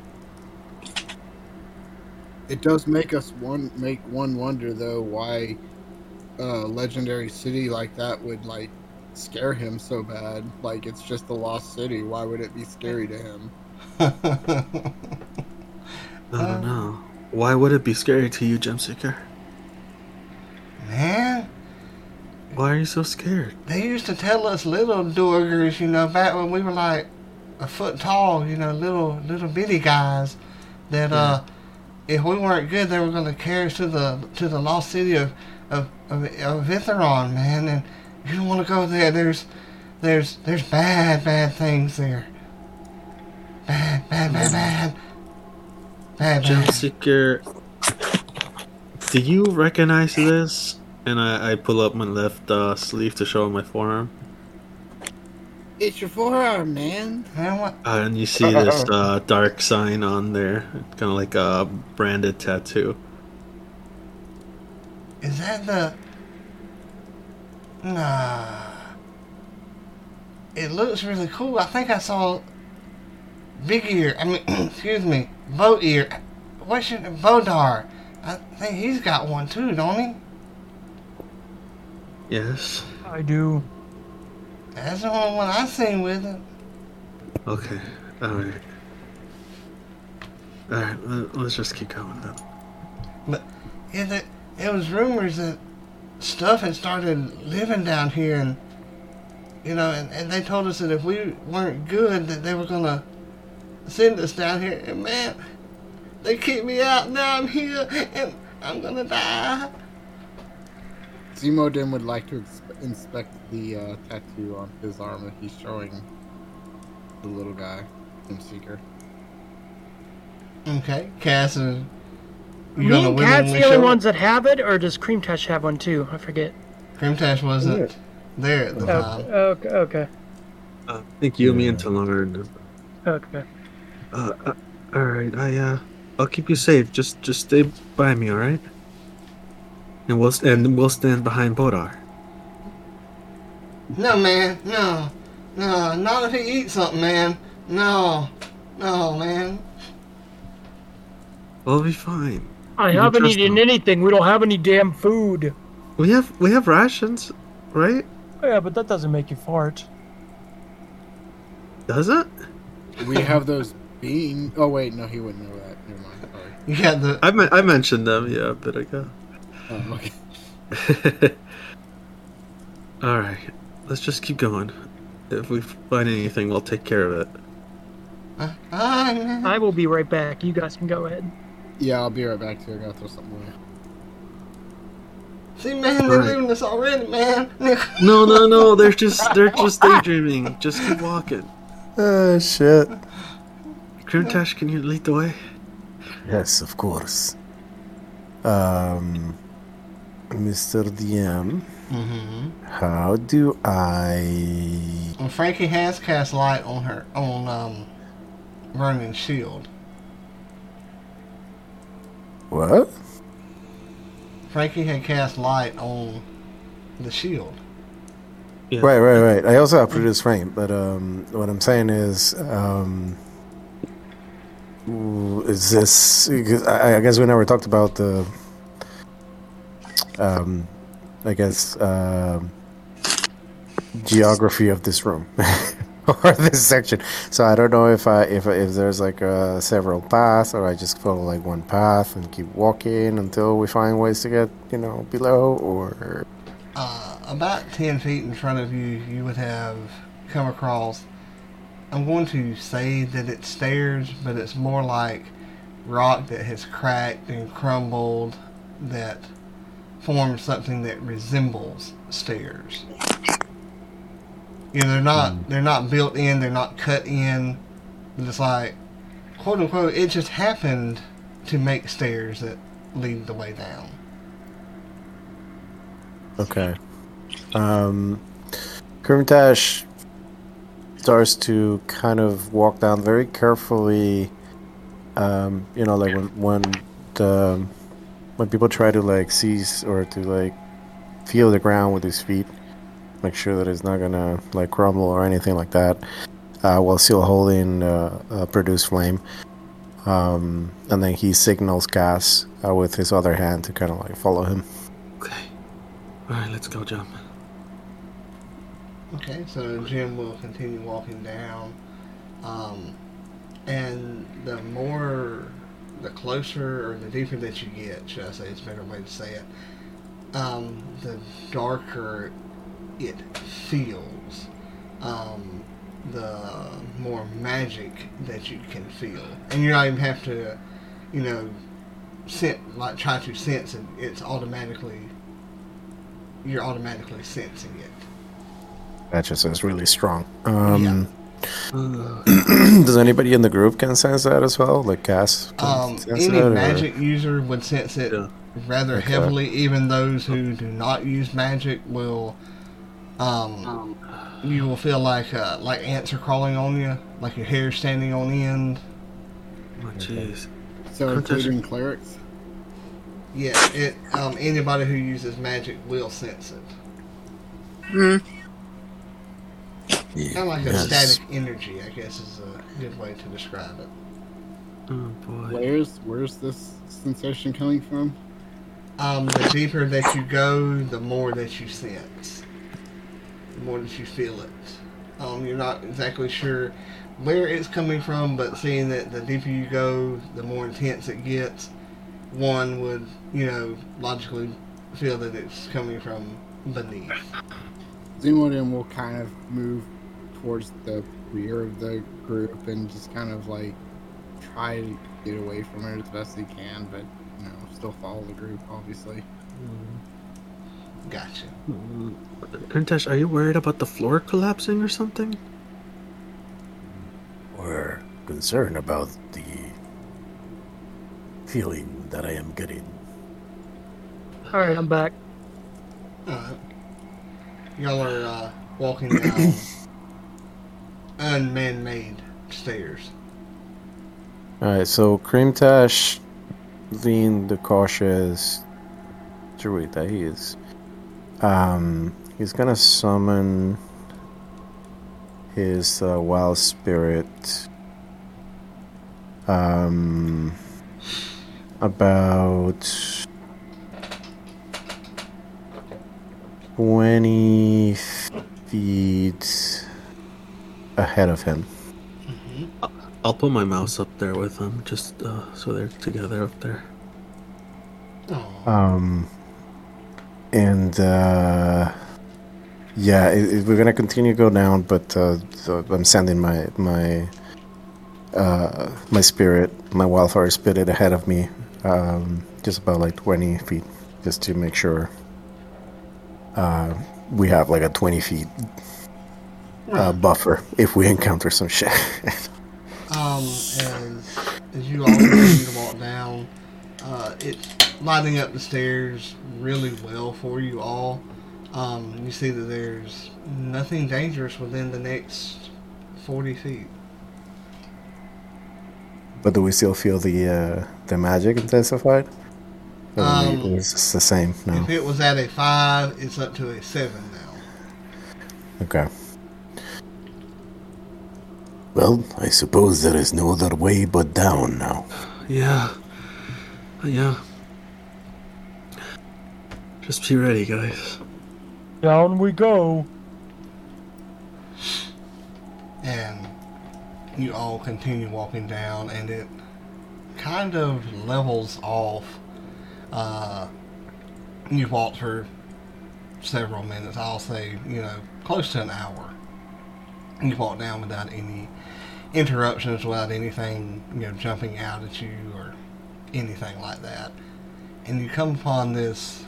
It does make us one make one wonder though why a legendary city like that would like scare him so bad. Like it's just a lost city. Why would it be scary to him? (laughs) I don't know. Why would it be scary to you, Gemseeker? Man, Why are you so scared? They used to tell us little Duergars, you know, back when we were like a foot tall, you know, little little bitty guys, that uh, if we weren't good, they were going to carry us to the to the lost city of of of, of Itheron, man. And you don't want to go there. There's there's there's bad bad things there. Bad bad bad bad. Bad bad. Seeker, do you recognize this? And I, I pull up my left uh, sleeve to show my forearm. It's your forearm, man. Man. Uh, and you see this uh, dark sign on there, It's kind of like a branded tattoo. Is that the? Nah. It looks really cool. I think I saw Big Ear. I mean, (clears throat) excuse me, Bow Ear. What's your Bodar? I think he's got one too, don't he? Yes. I do. That's the only one I seen with it. Okay. All right. All right. let- Let's just keep going then. But yeah, that it was rumors that stuff had started living down here, and you know, and, and they told us that if we weren't good, that they were gonna send us down here. And man, they kicked me out. Now I'm here, and I'm gonna die. Zimodin would like to ex- inspect the uh, tattoo on his arm that he's showing the little guy, Gem Seeker. Okay, Cass, and you Me gonna and Cat's the only show- ones that have it, or does Krimtash have one too? I forget. Krimtash wasn't there at the time. Okay, okay, Uh, I think you, me, and Talarn. okay. Uh, uh, all right. I uh, I'll keep you safe. Just just stay by me, all right? And we'll and we'll stand behind Bodar. No, man, no, no, not if he eats something, man. No, no, man. We'll be fine. I You haven't eaten them. anything. We don't have any damn food. We have we have rations, right? Yeah, but that doesn't make you fart. Does it? We have those beans. Oh wait, no, he wouldn't know that. Never mind. Sorry. You got the I men- I mentioned them, yeah, a bit ago. Oh, okay. (laughs) all right. Let's just keep going. If we find anything, we'll take care of it. uh. I will be right back. You guys can go ahead. Yeah, I'll be right back too. I gotta throw something away. See, man, they're Right. leaving us already, man. (laughs) No, no, no. They're just they're just daydreaming. Just keep walking. Oh shit. Krimtash, can you lead the way? Yes, of course. Um, Mr. DM, Mm-hmm. how do I? Well, Frankie has cast light on her on um, Vernon's shield. What? Frankie had cast light on the shield. Yeah. Right, right, right. I also have produce flame, but um, what I'm saying is, um, is this? I, I guess we never talked about the, um, I guess, um, geography of this room (laughs) or this section. So I don't know if I if if there's like uh, several paths or I just follow like one path and keep walking until we find ways to get you know below or. Uh, about 10 feet in front of you, you would have come across. I'm going to say that it's stairs, but it's more like rock that has cracked and crumbled that forms something that resembles stairs. You know, they're not they're not built in, they're not cut in. But it's like quote unquote it just happened to make stairs that lead the way down. Okay. Um, Krimtash starts to kind of walk down very carefully. Um, you know, like when when the when people try to like seize or to like feel the ground with his feet, make sure that it's not gonna like crumble or anything like that. Uh, while still holding uh, a produce flame, um, and then he signals Cass uh, with his other hand to kind of like follow him. Okay. All right, let's go, jump. Okay, so Jim will continue walking down. Um, and the more, the closer or the deeper that you get, should I say, it's a better way to say it, um, the darker it feels, um, the more magic that you can feel, and you don't even have to, you know, sense like try to sense it. It's automatically you're automatically sensing it. That just is really strong. Um, Uh, (clears throat) does anybody in the group can sense that as well? Like Cass? can Um, any it, or- magic user would sense it Yeah. rather Okay. heavily. Even those who do not use magic will, um, you will feel like uh, like ants are crawling on you, like your hair standing on end. oh, jeez. So including clerics. Yeah, it. Um, anybody who uses magic will sense it. Hmm. Yeah, Kind of like a yes. static energy, I guess is a good way to describe it. Oh boy. Where's where's this sensation coming from? Um, the deeper that you go, the more that you sense, the more that you feel it. Um, you're not exactly sure where it's coming from, but seeing that the deeper you go, the more intense it gets, one would, you know, logically feel that it's coming from beneath. Zimodin will kind of move towards the rear of the group and just kind of like try to get away from it as best he can, but you know, still follow the group, obviously. Gotcha. Krimtash, are you worried about the floor collapsing or something? We're concerned about the feeling that I am getting. All right, I'm back. Alright. Y'all are uh, walking down (coughs) unman-made stairs. Alright, so Krimtash, being the cautious druid that he is, um, he's gonna summon his uh, wild spirit. Um, about 20 feet ahead of him. I'll put my mouse up there with them, just uh, so they're together up there. Oh, Um, and uh, yeah, it, it- we're gonna continue to go down, but uh, so I'm sending my my uh, my spirit, my wildfire spirit ahead of me, um, just about like 20 feet, just to make sure uh, we have like a 20 feet uh, buffer if we encounter some shit. (laughs) Um, as, as you all continue to walk down, uh, it's lighting up the stairs really well for you all. Um, you see that there's nothing dangerous within the next 40 feet. but do we still feel the uh, the magic intensified? Or Um, it's the same now. If it was at a 5, it's up to a 7 now. Okay. Well, I suppose there is no other way but down now. Yeah. Yeah. Just be ready, guys. Down we go. and you all continue walking down, and it kind of levels off. Uh, you walk for several minutes, I'll say, you know, close to an hour. You walk down without any interruptions, without anything, you know, jumping out at you or anything like that. And you come upon this,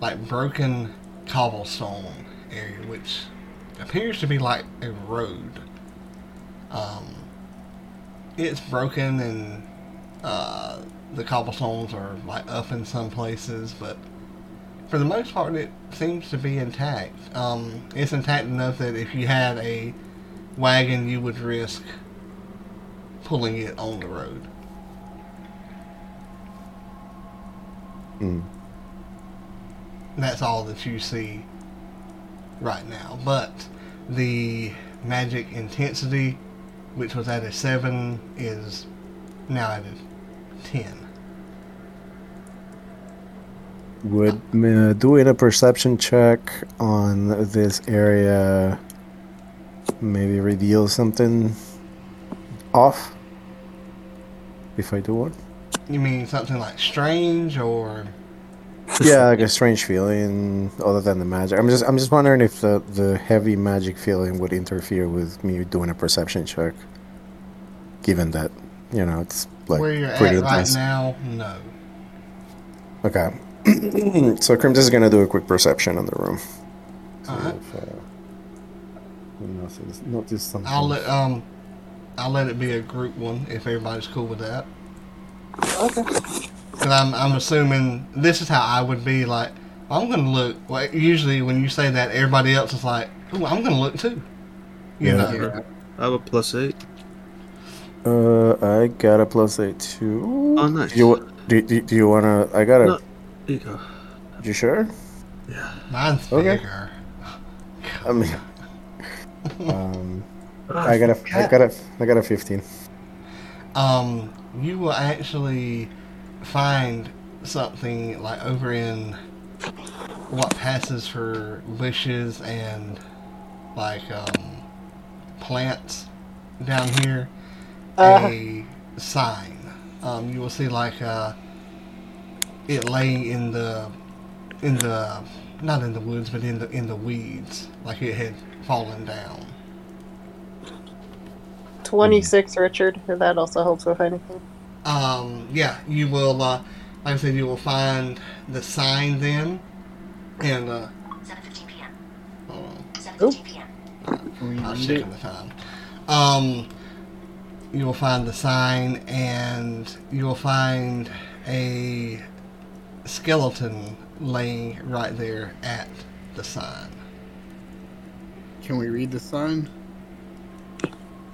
like, broken cobblestone area, which appears to be like a road. Um, it's broken and uh, the cobblestones are like up in some places, but for the most part, it seems to be intact. Um, it's intact enough that if you had a wagon, you would risk pulling it on the road. Hmm. That's all that you see right now. But the magic intensity, which was at a 7, is now at a 10. Would uh, doing a perception check on this area maybe reveal something off? If I do one? You mean something like strange or. yeah, like a strange feeling other than the magic. I'm just I'm just wondering if the the heavy magic feeling would interfere with me doing a perception check. Given that, you know, it's like Where you're at right intense. now, no. Okay. (clears throat) so Krimtash is gonna do a quick perception on the room. See Alright. if, uh, nothing's- notice something. I'll let um, I'll let it be a group one if everybody's cool with that. Okay. Because I'm I'm assuming this is how I would be like. I'm gonna look. Well, usually when you say that, everybody else is like, "Ooh, I'm gonna look too." You Yeah. know. Yeah. I have a plus eight. Uh, I got a plus eight too. Oh, nice. Do you do, do, do you wanna? I got a. No. You go. You sure? Yeah. Mine's Okay. bigger. I mean, (laughs) um, I got a, I got a, I got a fifteen. um, you will actually find something like over in what passes for bushes and like um, plants down here Uh, a sign. Um, you will see like uh, it laying in the in the not in the woods but in the in the weeds like it had fallen down. 26, Richard. If that also helps with anything. Um, yeah, you will, uh, like I said, you will find the sign then, and, uh, 7:15 p.m. hold on, 7:15 p.m. Can we I was read checking the time. Um, you will find the sign, and you will find a skeleton laying right there at the sign. Can we read the sign?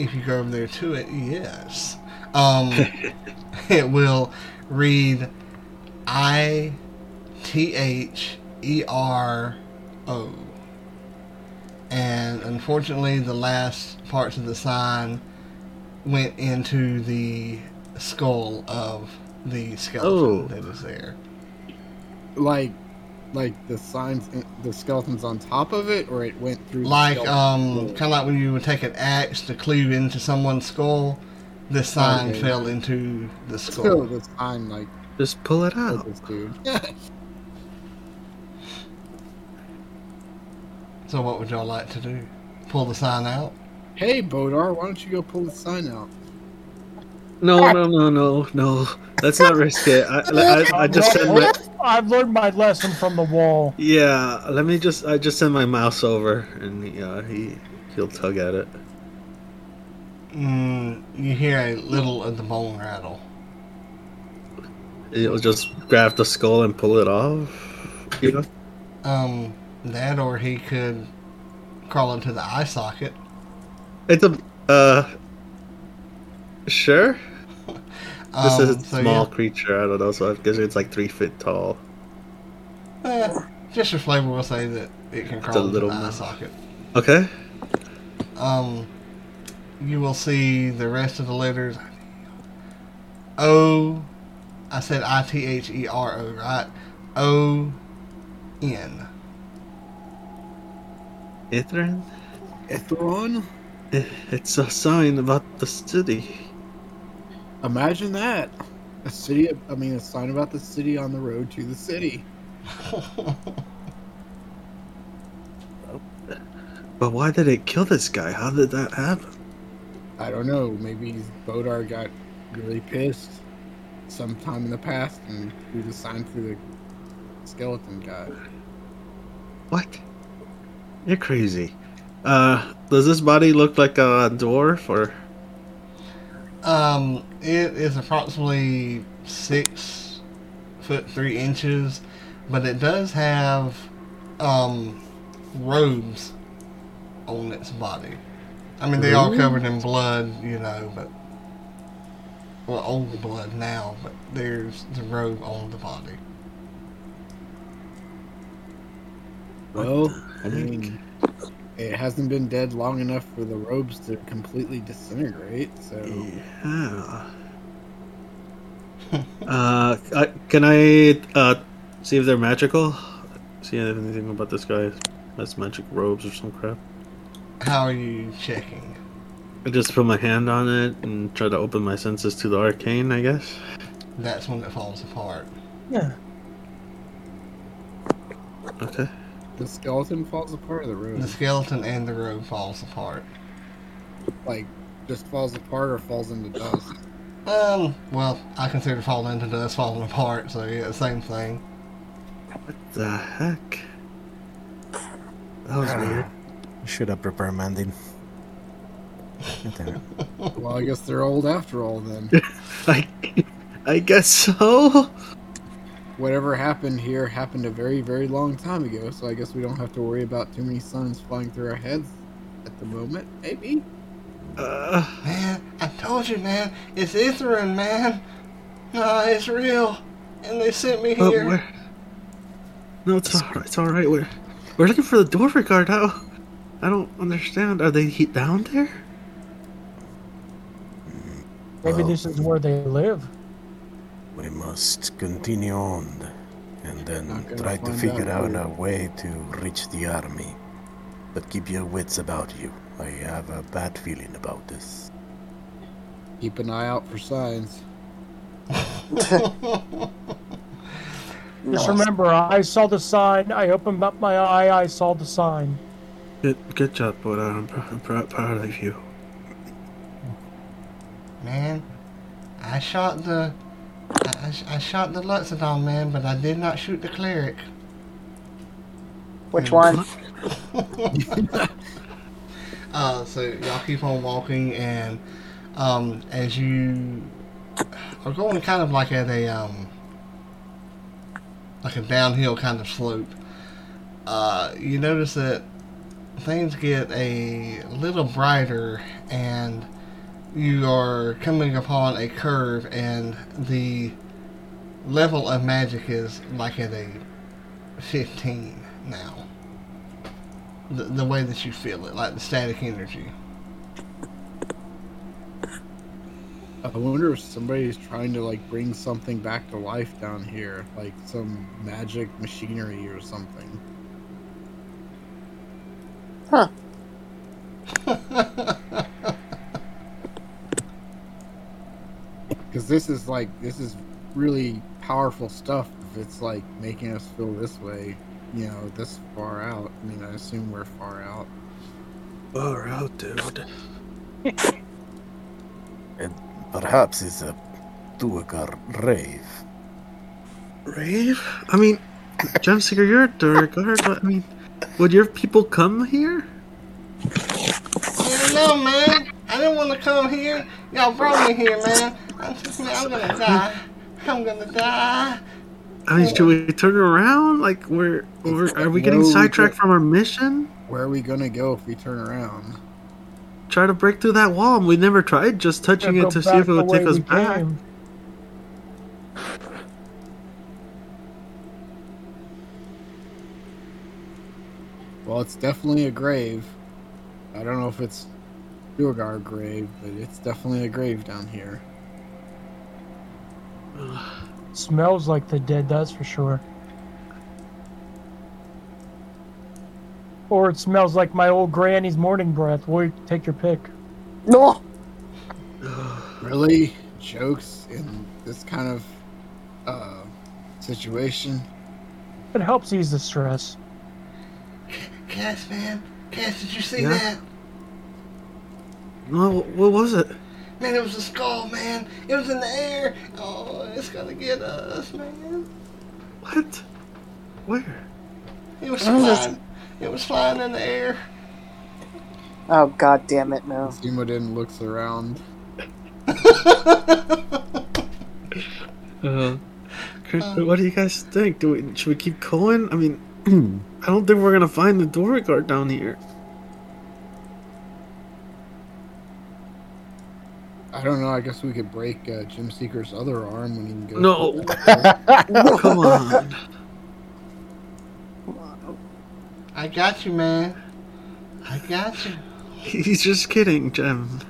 If you go over there to it, yes. Um, (laughs) it will read I T H E R O. And unfortunately, the last parts of the sign went into the skull of the skeleton Oh. that is there. Like, like the signs, the skeletons on top of it, or it went through. Like, skeleton? um, kind of like when you would take an axe to cleave into someone's skull, this sign Okay. fell into the (laughs) skull. Still, the sign like Just pull it out. this dude. (laughs) So what would y'all like to do? Pull the sign out? Hey, Bodar, why don't you go pull the sign out? No, no, no, no, no. Let's not risk it. I, (laughs) I, I just send my. I've learned my lesson from the wall. Yeah, let me just. I just send my mouse over, and yeah, he he'll tug at it. Mm, you hear a little of the bone rattle. He'll just grab the skull and pull it off. You know? Um, that or he could crawl into the eye socket. It's a uh. Sure. (laughs) This Um, is a so small creature. I don't know. So I guess it's like three feet tall. yeah, eh, just for flavor, we'll say that it can crawl into little the eye socket. Okay. Um, you will see the rest of the letters. O, I said I T H E R O, right? O, N. Ithran. Ithron? It's a sign about the city. Imagine that. A city. I mean, a sign about the city on the road to the city. (laughs) But why did it kill this guy? How did that happen? I don't know. Maybe Bodar got really pissed sometime in the past and threw the sign through the skeleton guy. What? You're crazy. Uh, does this body look like a dwarf or? Um, it is approximately six foot three inches, but it does have um robes on its body. I mean, they are covered in blood, you know, but well, old blood now, but there's the robe on the body. Well, I mean, it hasn't been dead long enough for the robes to completely disintegrate. So Yeah. (laughs) uh, can I uh see if they're magical? See anything about this guy? Has magic robes or some crap? How are you checking? I just put my hand on it and try to open my senses to the arcane. I guess. That's when it falls apart. Yeah. Okay. The skeleton falls apart, or the room? The skeleton and the room falls apart. like just falls apart or falls into dust. Um, well, I consider falling into dust falling apart, so yeah, same thing. What the heck? That was weird. (sighs) Should have reprimanded. Damn it. Well, I guess they're old after all. Then (laughs) I, I guess so. Whatever happened here happened a very, very long time ago. So I guess we don't have to worry about too many suns flying through our heads at the moment. Maybe. Uh, Man, I told you, man, it's Ithrin, man. No, it's real. And they sent me but here. where? No, it's all right. It's all right. We're we're looking for the door guard. How? I don't understand. Are they he- down there? Maybe Well, this is where they live. We must continue on and then try to figure out, out a way to reach the army. But keep your wits about you. I have a bad feeling about this. Keep an eye out for signs. Just remember, I saw the sign. I opened up my eye. I saw the sign. Good, good job, Bodar. I'm, pr- I'm pr- proud of you. Man, I shot the. I, I, I shot the Loxodon man, but I did not shoot the cleric. Which one? (laughs) Uh, so y'all keep on walking, and um, as you are going kind of like at a um, like a downhill kind of slope, uh, you notice that things get a little brighter, and you are coming upon a curve, and the level of magic is like at a 15 now the, the way that you feel it, like the static energy. I wonder if somebody's trying to like bring something back to life down here, like some magic machinery or something. Huh. (laughs) Because this is like this is really powerful stuff. If it's like making us feel this way, you know, this far out. I mean, I assume we're far out. Far out, dude. And perhaps it's a Duergar rave. Rave? I mean, Gem Seeker, you're a Duergar, but I mean, would your people come here? I don't know, man. I didn't want to come here. Y'all brought me here, man. I'm just, man, gonna die. I'm gonna die. I mean, should we turn around? Like, we're, we're are we getting sidetracked from our mission? Where are we gonna go if we turn around? Try to break through that wall. We never tried just touching it to see if it would take us back. came. Well, it's definitely a grave. I don't know if it's Duergar grave, but it's definitely a grave down here. Smells like the dead, that's for sure. Or it smells like my old granny's morning breath. Boy, take your pick. No. (sighs) Really? Jokes in this kind of uh, situation? It helps ease the stress. Cass, man. Cass, did you see Yeah? that? No, what was it? Man, it was a skull, man. It was in the air. Oh, it's gonna get us, man. What? Where? It was What was flying. It was flying in the air. Oh god damn it, no. Zimodin looks around. (laughs) Uh, Chris, what do you guys think? Do we should we keep going? I mean, (clears throat) I don't think we're gonna find the Duergar down here. I don't know. I guess we could break uh, Gem Seeker's other arm when he can go. No. (laughs) Come on. I got you, man. I got you. He's just kidding, Gem.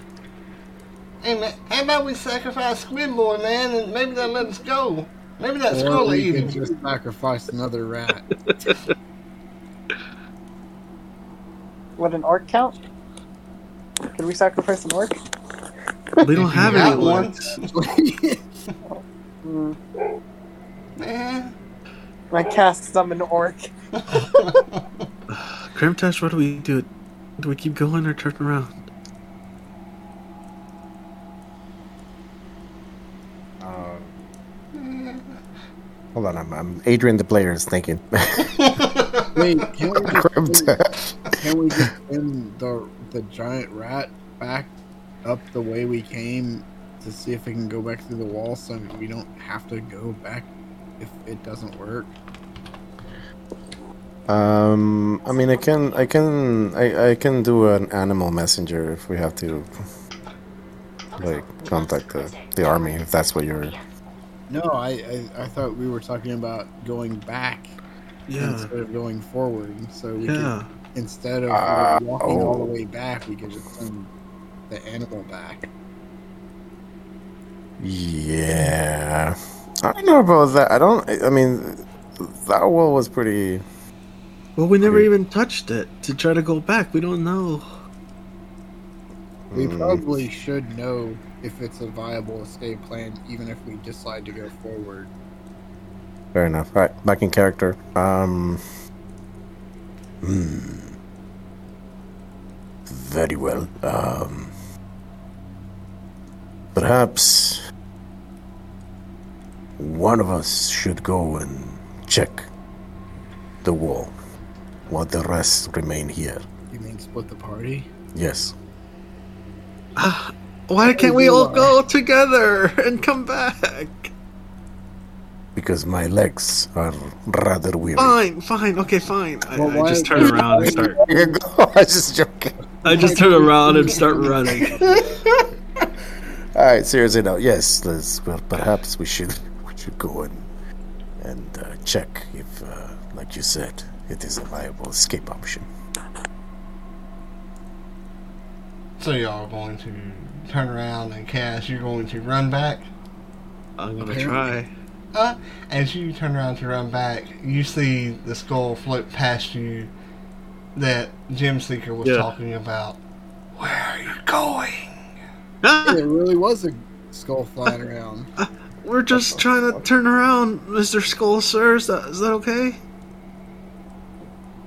Hey, man, how about we sacrifice Squid Boy, man, and maybe they'll let us go. Maybe that Or skull will we eat him. just sacrifice another rat. What an orc count? Can we sacrifice an orc? (laughs) We don't have got any one. ones. Man, I cast summon orc. (laughs) Krimtash, what do we do? Do we keep going or turn around? Uh, hold on, I'm, I'm Adrian the player is thinking. (laughs) Wait, can we just, Krimtash. can we just send the the giant rat back up the way we came to see if it can go back through the wall, so we don't have to go back if it doesn't work? Um, I mean, I can, I can, I, I can do an animal messenger if we have to, like, contact the, the army if that's what you're. No, I, I I thought we were talking about going back Yeah. instead of going forward. So we Yeah. could instead of Ah, walking all the oh. way back, we could just send the animal back. Yeah, I don't know about that. I don't. I mean, that wall was pretty. Well, we never Okay. even touched it to try to go back. We don't know. We mm, probably should know if it's a viable escape plan, even if we decide to go forward. Fair enough. All right, back in character. Um. Hmm. Very well. Um. Perhaps one of us should go and check the wall, while the rest remain here. You mean split the party? Yes. Ah, why can't we all go together and come back? Because my legs are rather weary. Fine, fine, okay, fine. I, Well, I why- just turn around and start. (laughs) (laughs) I was just joking. I just turn around and start running. (laughs) All right, seriously now, yes, let's. Well, perhaps we should (laughs) we should go and and uh, check if, uh, like you said, it is a viable escape option. so y'all are going to turn around and cast. You're going to run back. I'm gonna Apparently. try. Uh, as you turn around to run back, you see the skull float past you that Gem Seeker was Yeah. talking about. Where are you going? (laughs) It really was a skull flying around. (laughs) we're just trying to turn around, Mr. Skull, sir. Is that, is that okay?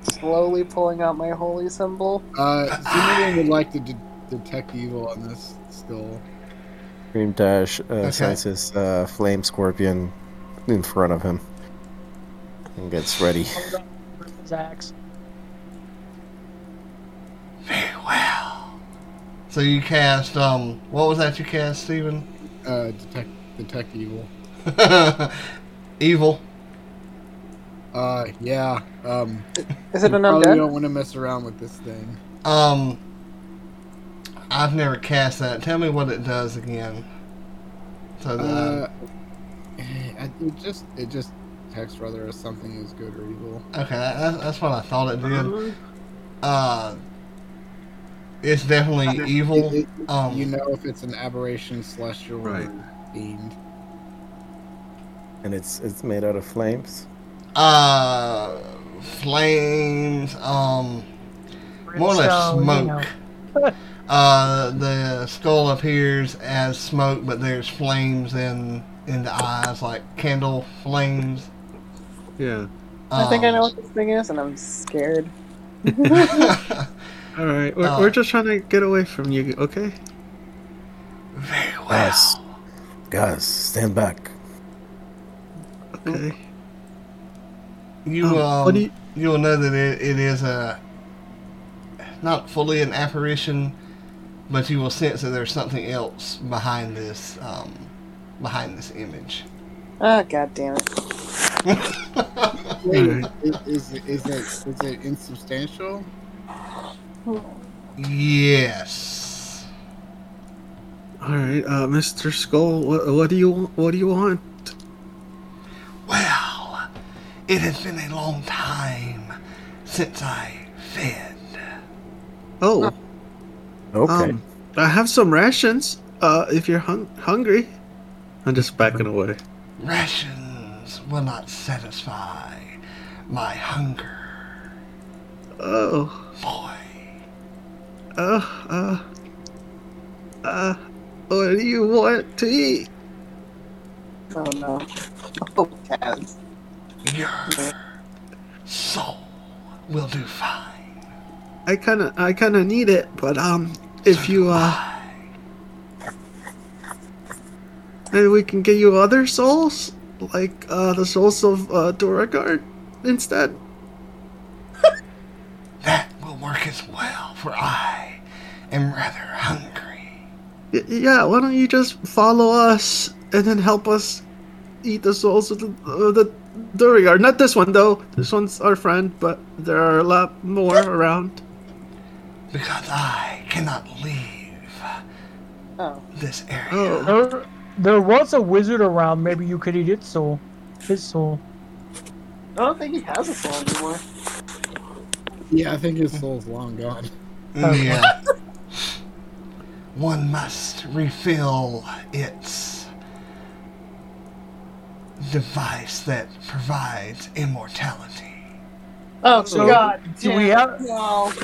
Slowly pulling out my holy symbol. Uh, (laughs) Zimodin would like to de- detect evil on this skull. Krimtash uh, Okay. senses uh, Flame Scorpion in front of him and gets ready. His axe. Very well. So you cast. Um, what was that you cast, Stephen? Uh, detect detect evil. (laughs) Evil. Uh, yeah. Um, Is it you an probably undead? don't want to mess around with this thing. Um, I've never cast that. Tell me what it does again. So that Uh, I- it just it just detects whether something is good or evil. okay, that, that's what I thought it did. Uh, it's definitely evil. It- it- Um, you know if it's an aberration, celestial, Right. or fiend. And it's it's made out of flames. uh, flames. Um, more or less Brimstone, you smoke. know. (laughs) Uh, the skull appears as smoke, but there's flames in in the eyes, like candle flames. yeah. I think I know Um, what this thing is, and I'm scared. (laughs) (laughs) All right, we're, Uh, we're just trying to get away from you, okay? Very well. Guys, guys, stand back. Okay. You Um, um, what do you- you'll know that it, it is a not fully an apparition, but you will sense that there's something else behind this um, behind this image. Ah, god damn it. Wait, is, is, it, is, it, is it insubstantial? Yes. All right, uh, Mr. Skull, what, what do you what do you want? Well, it has been a long time since I fed. Oh, Okay. um, I have some rations. Uh, if you're hung- hungry, I'm just backing away. Rations will not satisfy my hunger, Oh, boy. Uh, uh, uh, what do you want to eat? (laughs) Oh no. Oh, cats. your soul will do fine. I kind of, I kind of need it, but um, if you uh, maybe we can get you other souls, like uh, the souls of uh, Duergar instead. (laughs) That will work as well, for I am rather hungry. Y- yeah, why don't you just follow us and then help us eat the souls of the, of the Duergar? Not this one though. This one's our friend, but there are a lot more (laughs) around. Because I cannot leave Oh. this area. Oh, There, there was a wizard around. Maybe you could eat its soul. His soul. I don't think he has a soul anymore. Yeah, I think his soul's long gone. Yeah. (laughs) One must refill its device that provides immortality. Oh So, God! do we have- No. (laughs)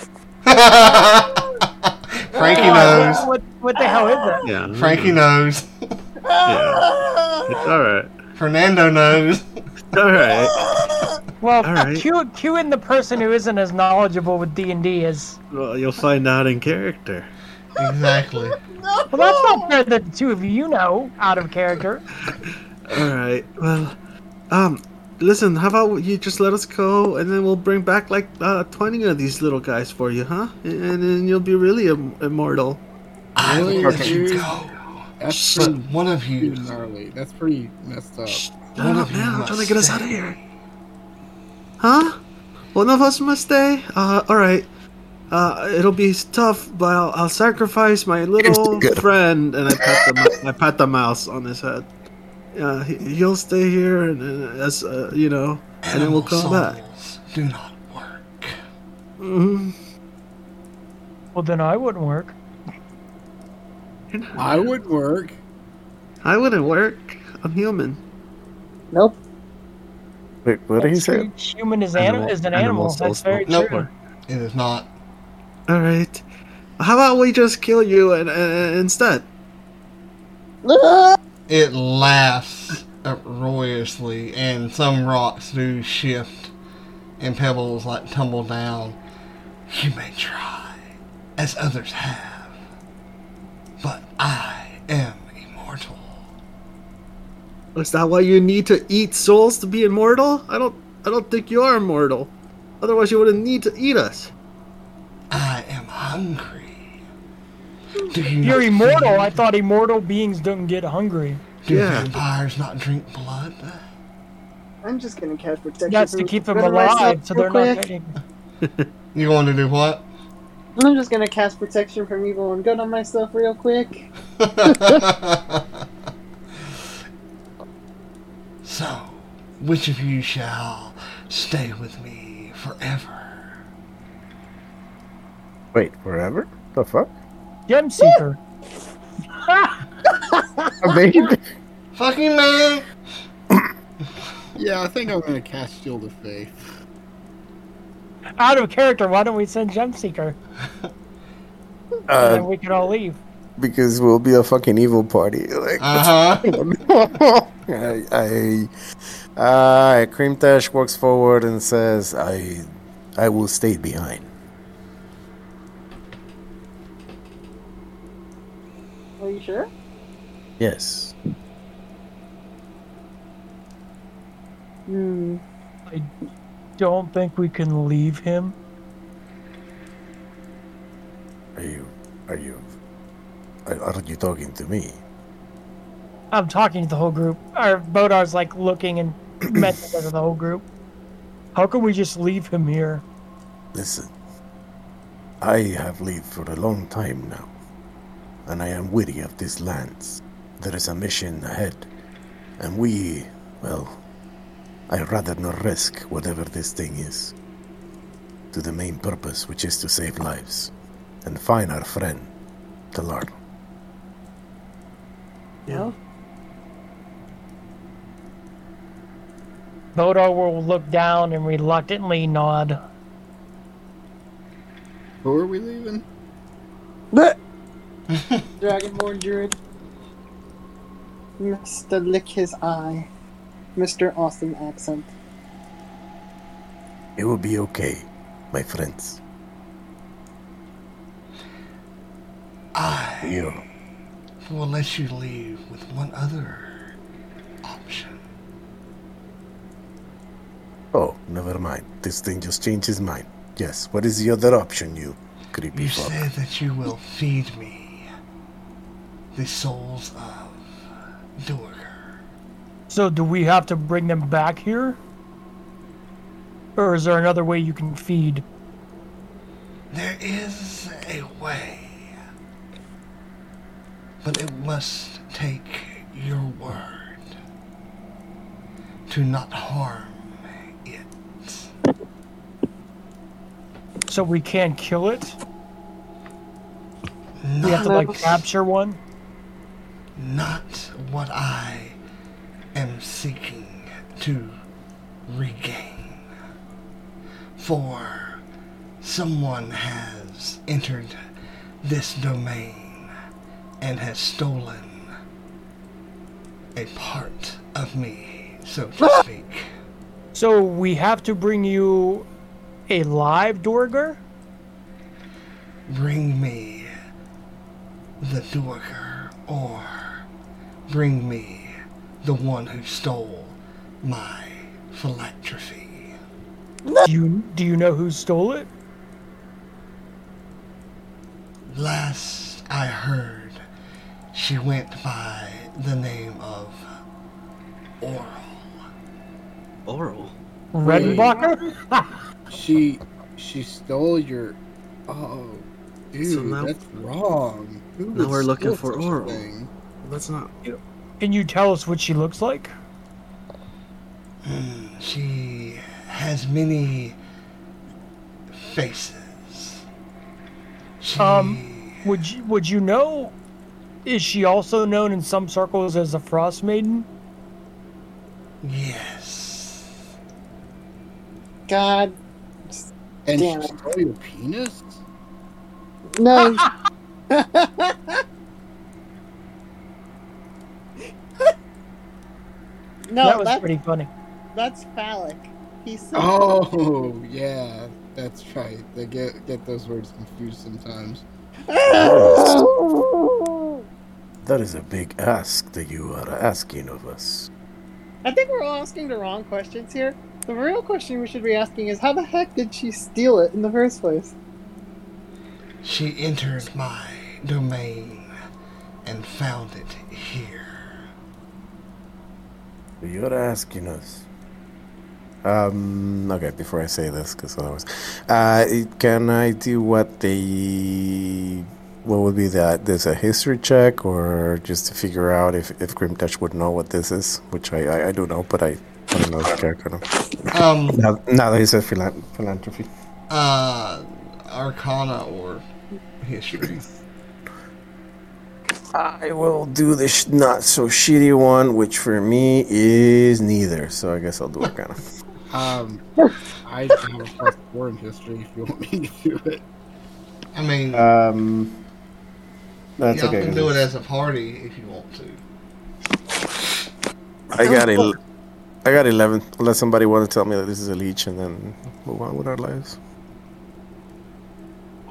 Frankie Uh, knows. What, what, what the hell is that? yeah. Frankie knows. Yeah. It's all right. Fernando knows. All right. (laughs) Well, All right. cue, cue in the person who isn't as knowledgeable with D and D as. Well, you'll find out in character. Exactly. (laughs) Well, that's not fair that the two of you know out of character. (laughs) All right. Well, um, listen. How about you just let us go, and then we'll bring back like uh, twenty of these little guys for you, huh? And then you'll be really Im- immortal. I will Really, let you dude? go. That's But pretty, one of you, pretty gnarly. That's pretty messed up. Shut one up, of you man! I'm trying to get us out of here. Huh? One of us must stay. Uh, all right. Uh, it'll be tough, but I'll, I'll sacrifice my little friend, and I pat the I pat the mouse on his head. Yeah, he, he'll stay here, and, and as uh, you know, and then we'll come back. Do not work. hmm Well, then I wouldn't work. I would work. I wouldn't work. I'm human. Nope. Wait, what did he That's say? true. Human is, anim- Animal- is an animal animal. That's very Nope. true. It is not. All right. How about we just kill you and, and, instead? (laughs) It laughs uproariously, and some rocks do shift, and pebbles like tumble down. You may try, as others have, but I am immortal. Is that why you need to eat souls to be immortal? I don't. I don't think you are immortal. Otherwise, you wouldn't need to eat us. I am hungry. Do you You're immortal. feel- I thought immortal beings don't get hungry. Do Yeah. vampires not drink blood? I'm just gonna cast protection. That's for- to keep them myself alive, so real they're not quick. getting. (laughs) You want to do what? I'm just gonna cast protection from evil and good on myself real quick. (laughs) so, which of you shall stay with me forever? Wait, forever? The fuck? Gem Seeker. (laughs) Amazing. Fucking man! (coughs) Yeah, I think I'm gonna cast Shield of Faith. Out of character, why don't we send Gem Seeker? and Uh, then we can all leave. Because we'll be a fucking evil party. (laughs) Like, Uh huh. (laughs) I, I, uh, Krimtash walks forward and says, "I, I will stay behind." Are you sure? Yes. Hmm. I don't think we can leave him. Are you? Are you? Are, are you talking to me? I'm talking to the whole group. Our Bodar's like looking and (clears throat) messaging to the whole group. How can we just leave him here? Listen. I have lived for a long time now, and I am weary of these lands. There is a mission ahead, and we, well, I'd rather not risk whatever this thing is. To the main purpose, which is to save lives and find our friend, Talar. No. Bodar will look down and reluctantly nod. Who are we leaving? (laughs) Dragonborn Druid. Mr. Lick his eye. Mr. Austin accent. It will be okay, my friends. I You. Will let you leave with one other option. Oh, never mind. This thing just changed his mind. Yes, what is the other option, you creepy You fuck? said that you will feed me the souls of Duergar. So do we have to bring them back here? Or is there another way you can feed? There is a way, but it must take your word to not harm it. So we can't kill it? We have to like capture one? Not what I am seeking to regain. For someone has entered this domain and has stolen a part of me, so to ah! speak. So we have to bring you a live Duergar? Bring me the Duergar, or bring me the one who stole my philanthropy. Do you do you know who stole it? Last I heard, she went by the name of Auril. Oral. Redenbacher? (laughs) She she stole your. Oh, dude, So now- that's wrong. Who now we're looking for such Auril. thing? That's not. Can you tell us what she looks like? She has many faces. She, Um, Would you would you know? Is she also known in some circles as a Frostmaiden? yes. God, And Damn she it. stole your penis? no. (laughs) (laughs) no, that was that's pretty funny. that's phallic. He's so Oh, (laughs) yeah, that's right. They get get those words confused sometimes. That is a big ask that you are asking of us. I think we're all asking the wrong questions here. The real question we should be asking is how the heck did she steal it in the first place? She entered my domain and found it here. You're asking us. Um. Okay. Before I say this, because otherwise, uh, can I do what the what would be that? There's a history check, or just to figure out if if Krimtash would know what this is, which I I, I do know, but I I don't know the character. Now, Um, now, now that he said philan- philanthropy. uh, Arcana or history. I will do the sh- not so shitty one, which for me is neither. So I guess I'll do Arcana. (laughs) Um, I have a plus four in history if you want me to do it. I mean, Um, that's y'all okay. can 'cause do it as a party if you want to. I got el- I got eleven. Unless somebody want to tell me that this is a lich, and then move on with our lives.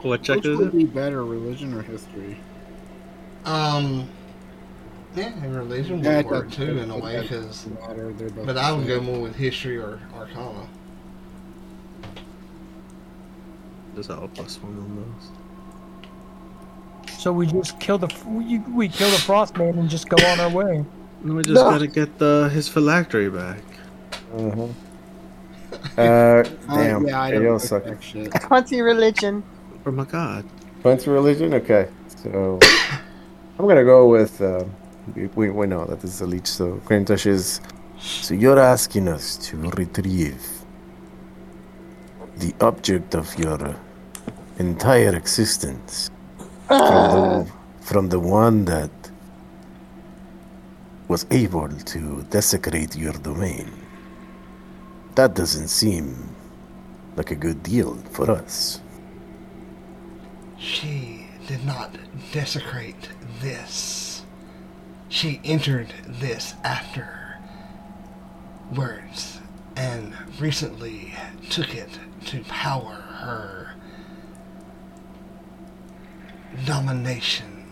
What check Which is would it? be better, religion or history? Um, yeah, and religion Yeah, would it work too in a way, because. matter. Both But I would go more with history or Arcana. Just have a plus one on those. So we just kill the we, we kill the Frostmaiden and just go on our way. And we just gotta get the his phylactery back. Uh-huh. (laughs) Uh, Uh, damn. yeah, I don't you'll suck. that shit. Twenty religion. Oh my god. Points of religion. Okay, so I'm gonna go with. Uh, we, we we know that this is a lich, so Krimtash is. So you're asking us to retrieve the object of your entire existence from the, ah. from the one that was able to desecrate your domain. That doesn't seem like a good deal for us. She did not desecrate this. She entered this after words and recently took it to power her domination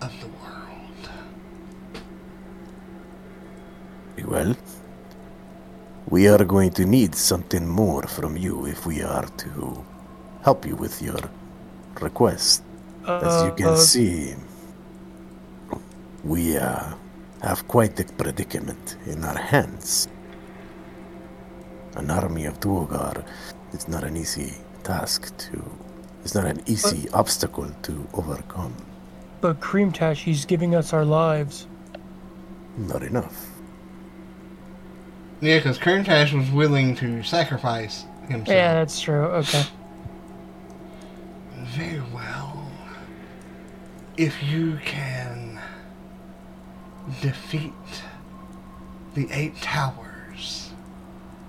of the world. Well, we are going to need something more from you if we are to help you with your request. As you can Uh, see, we uh, have quite a predicament in our hands. An army of Duergar is not an easy task to. It's not an easy obstacle to overcome. But Krimtash, he's giving us our lives. Not enough. Yeah, because Krimtash was willing to sacrifice himself. Yeah, that's true. Okay. Very well. If you can defeat the eight towers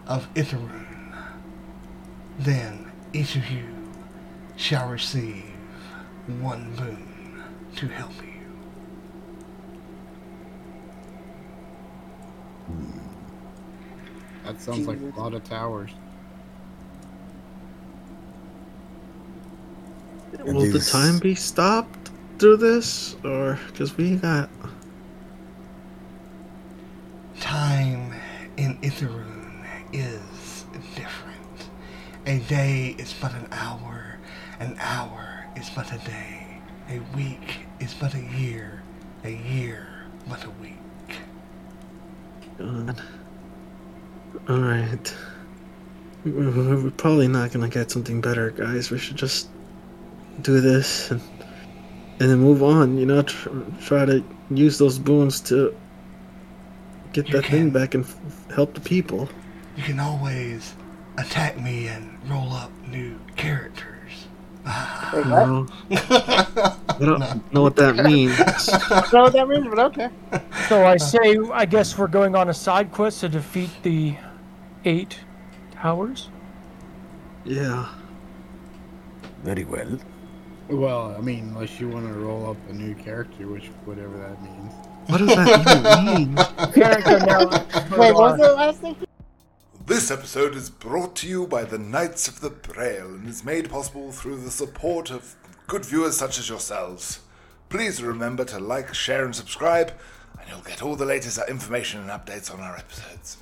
of Itharoon, then each of you shall receive one boon to help you. That sounds like a lot of towers. Will the time be stopped through this, or because we got? Time in Itharoon is different. A day is but an hour, an hour is but a day, a week is but a year, a year but a week. God. All right. We- we- We're probably not gonna get something better, guys. We should just do this and and then move on. You know, tr- try to use those boons to get You that thing back and f- help the people. You can always attack me and roll up new characters. Wait, what? No, I don't know what that means. I don't know what that means, but okay. So I say, I guess we're going on a side quest to defeat the eight towers. Yeah. Very well. Well, I mean, unless you want to roll up a new character, which whatever that means. What does that even mean? Character now. Wait, what was the last thing? This episode is brought to you by the Knights of the Braille and is made possible through the support of good viewers such as yourselves. Please remember to like, share, and subscribe, and you'll get all the latest information and updates on our episodes.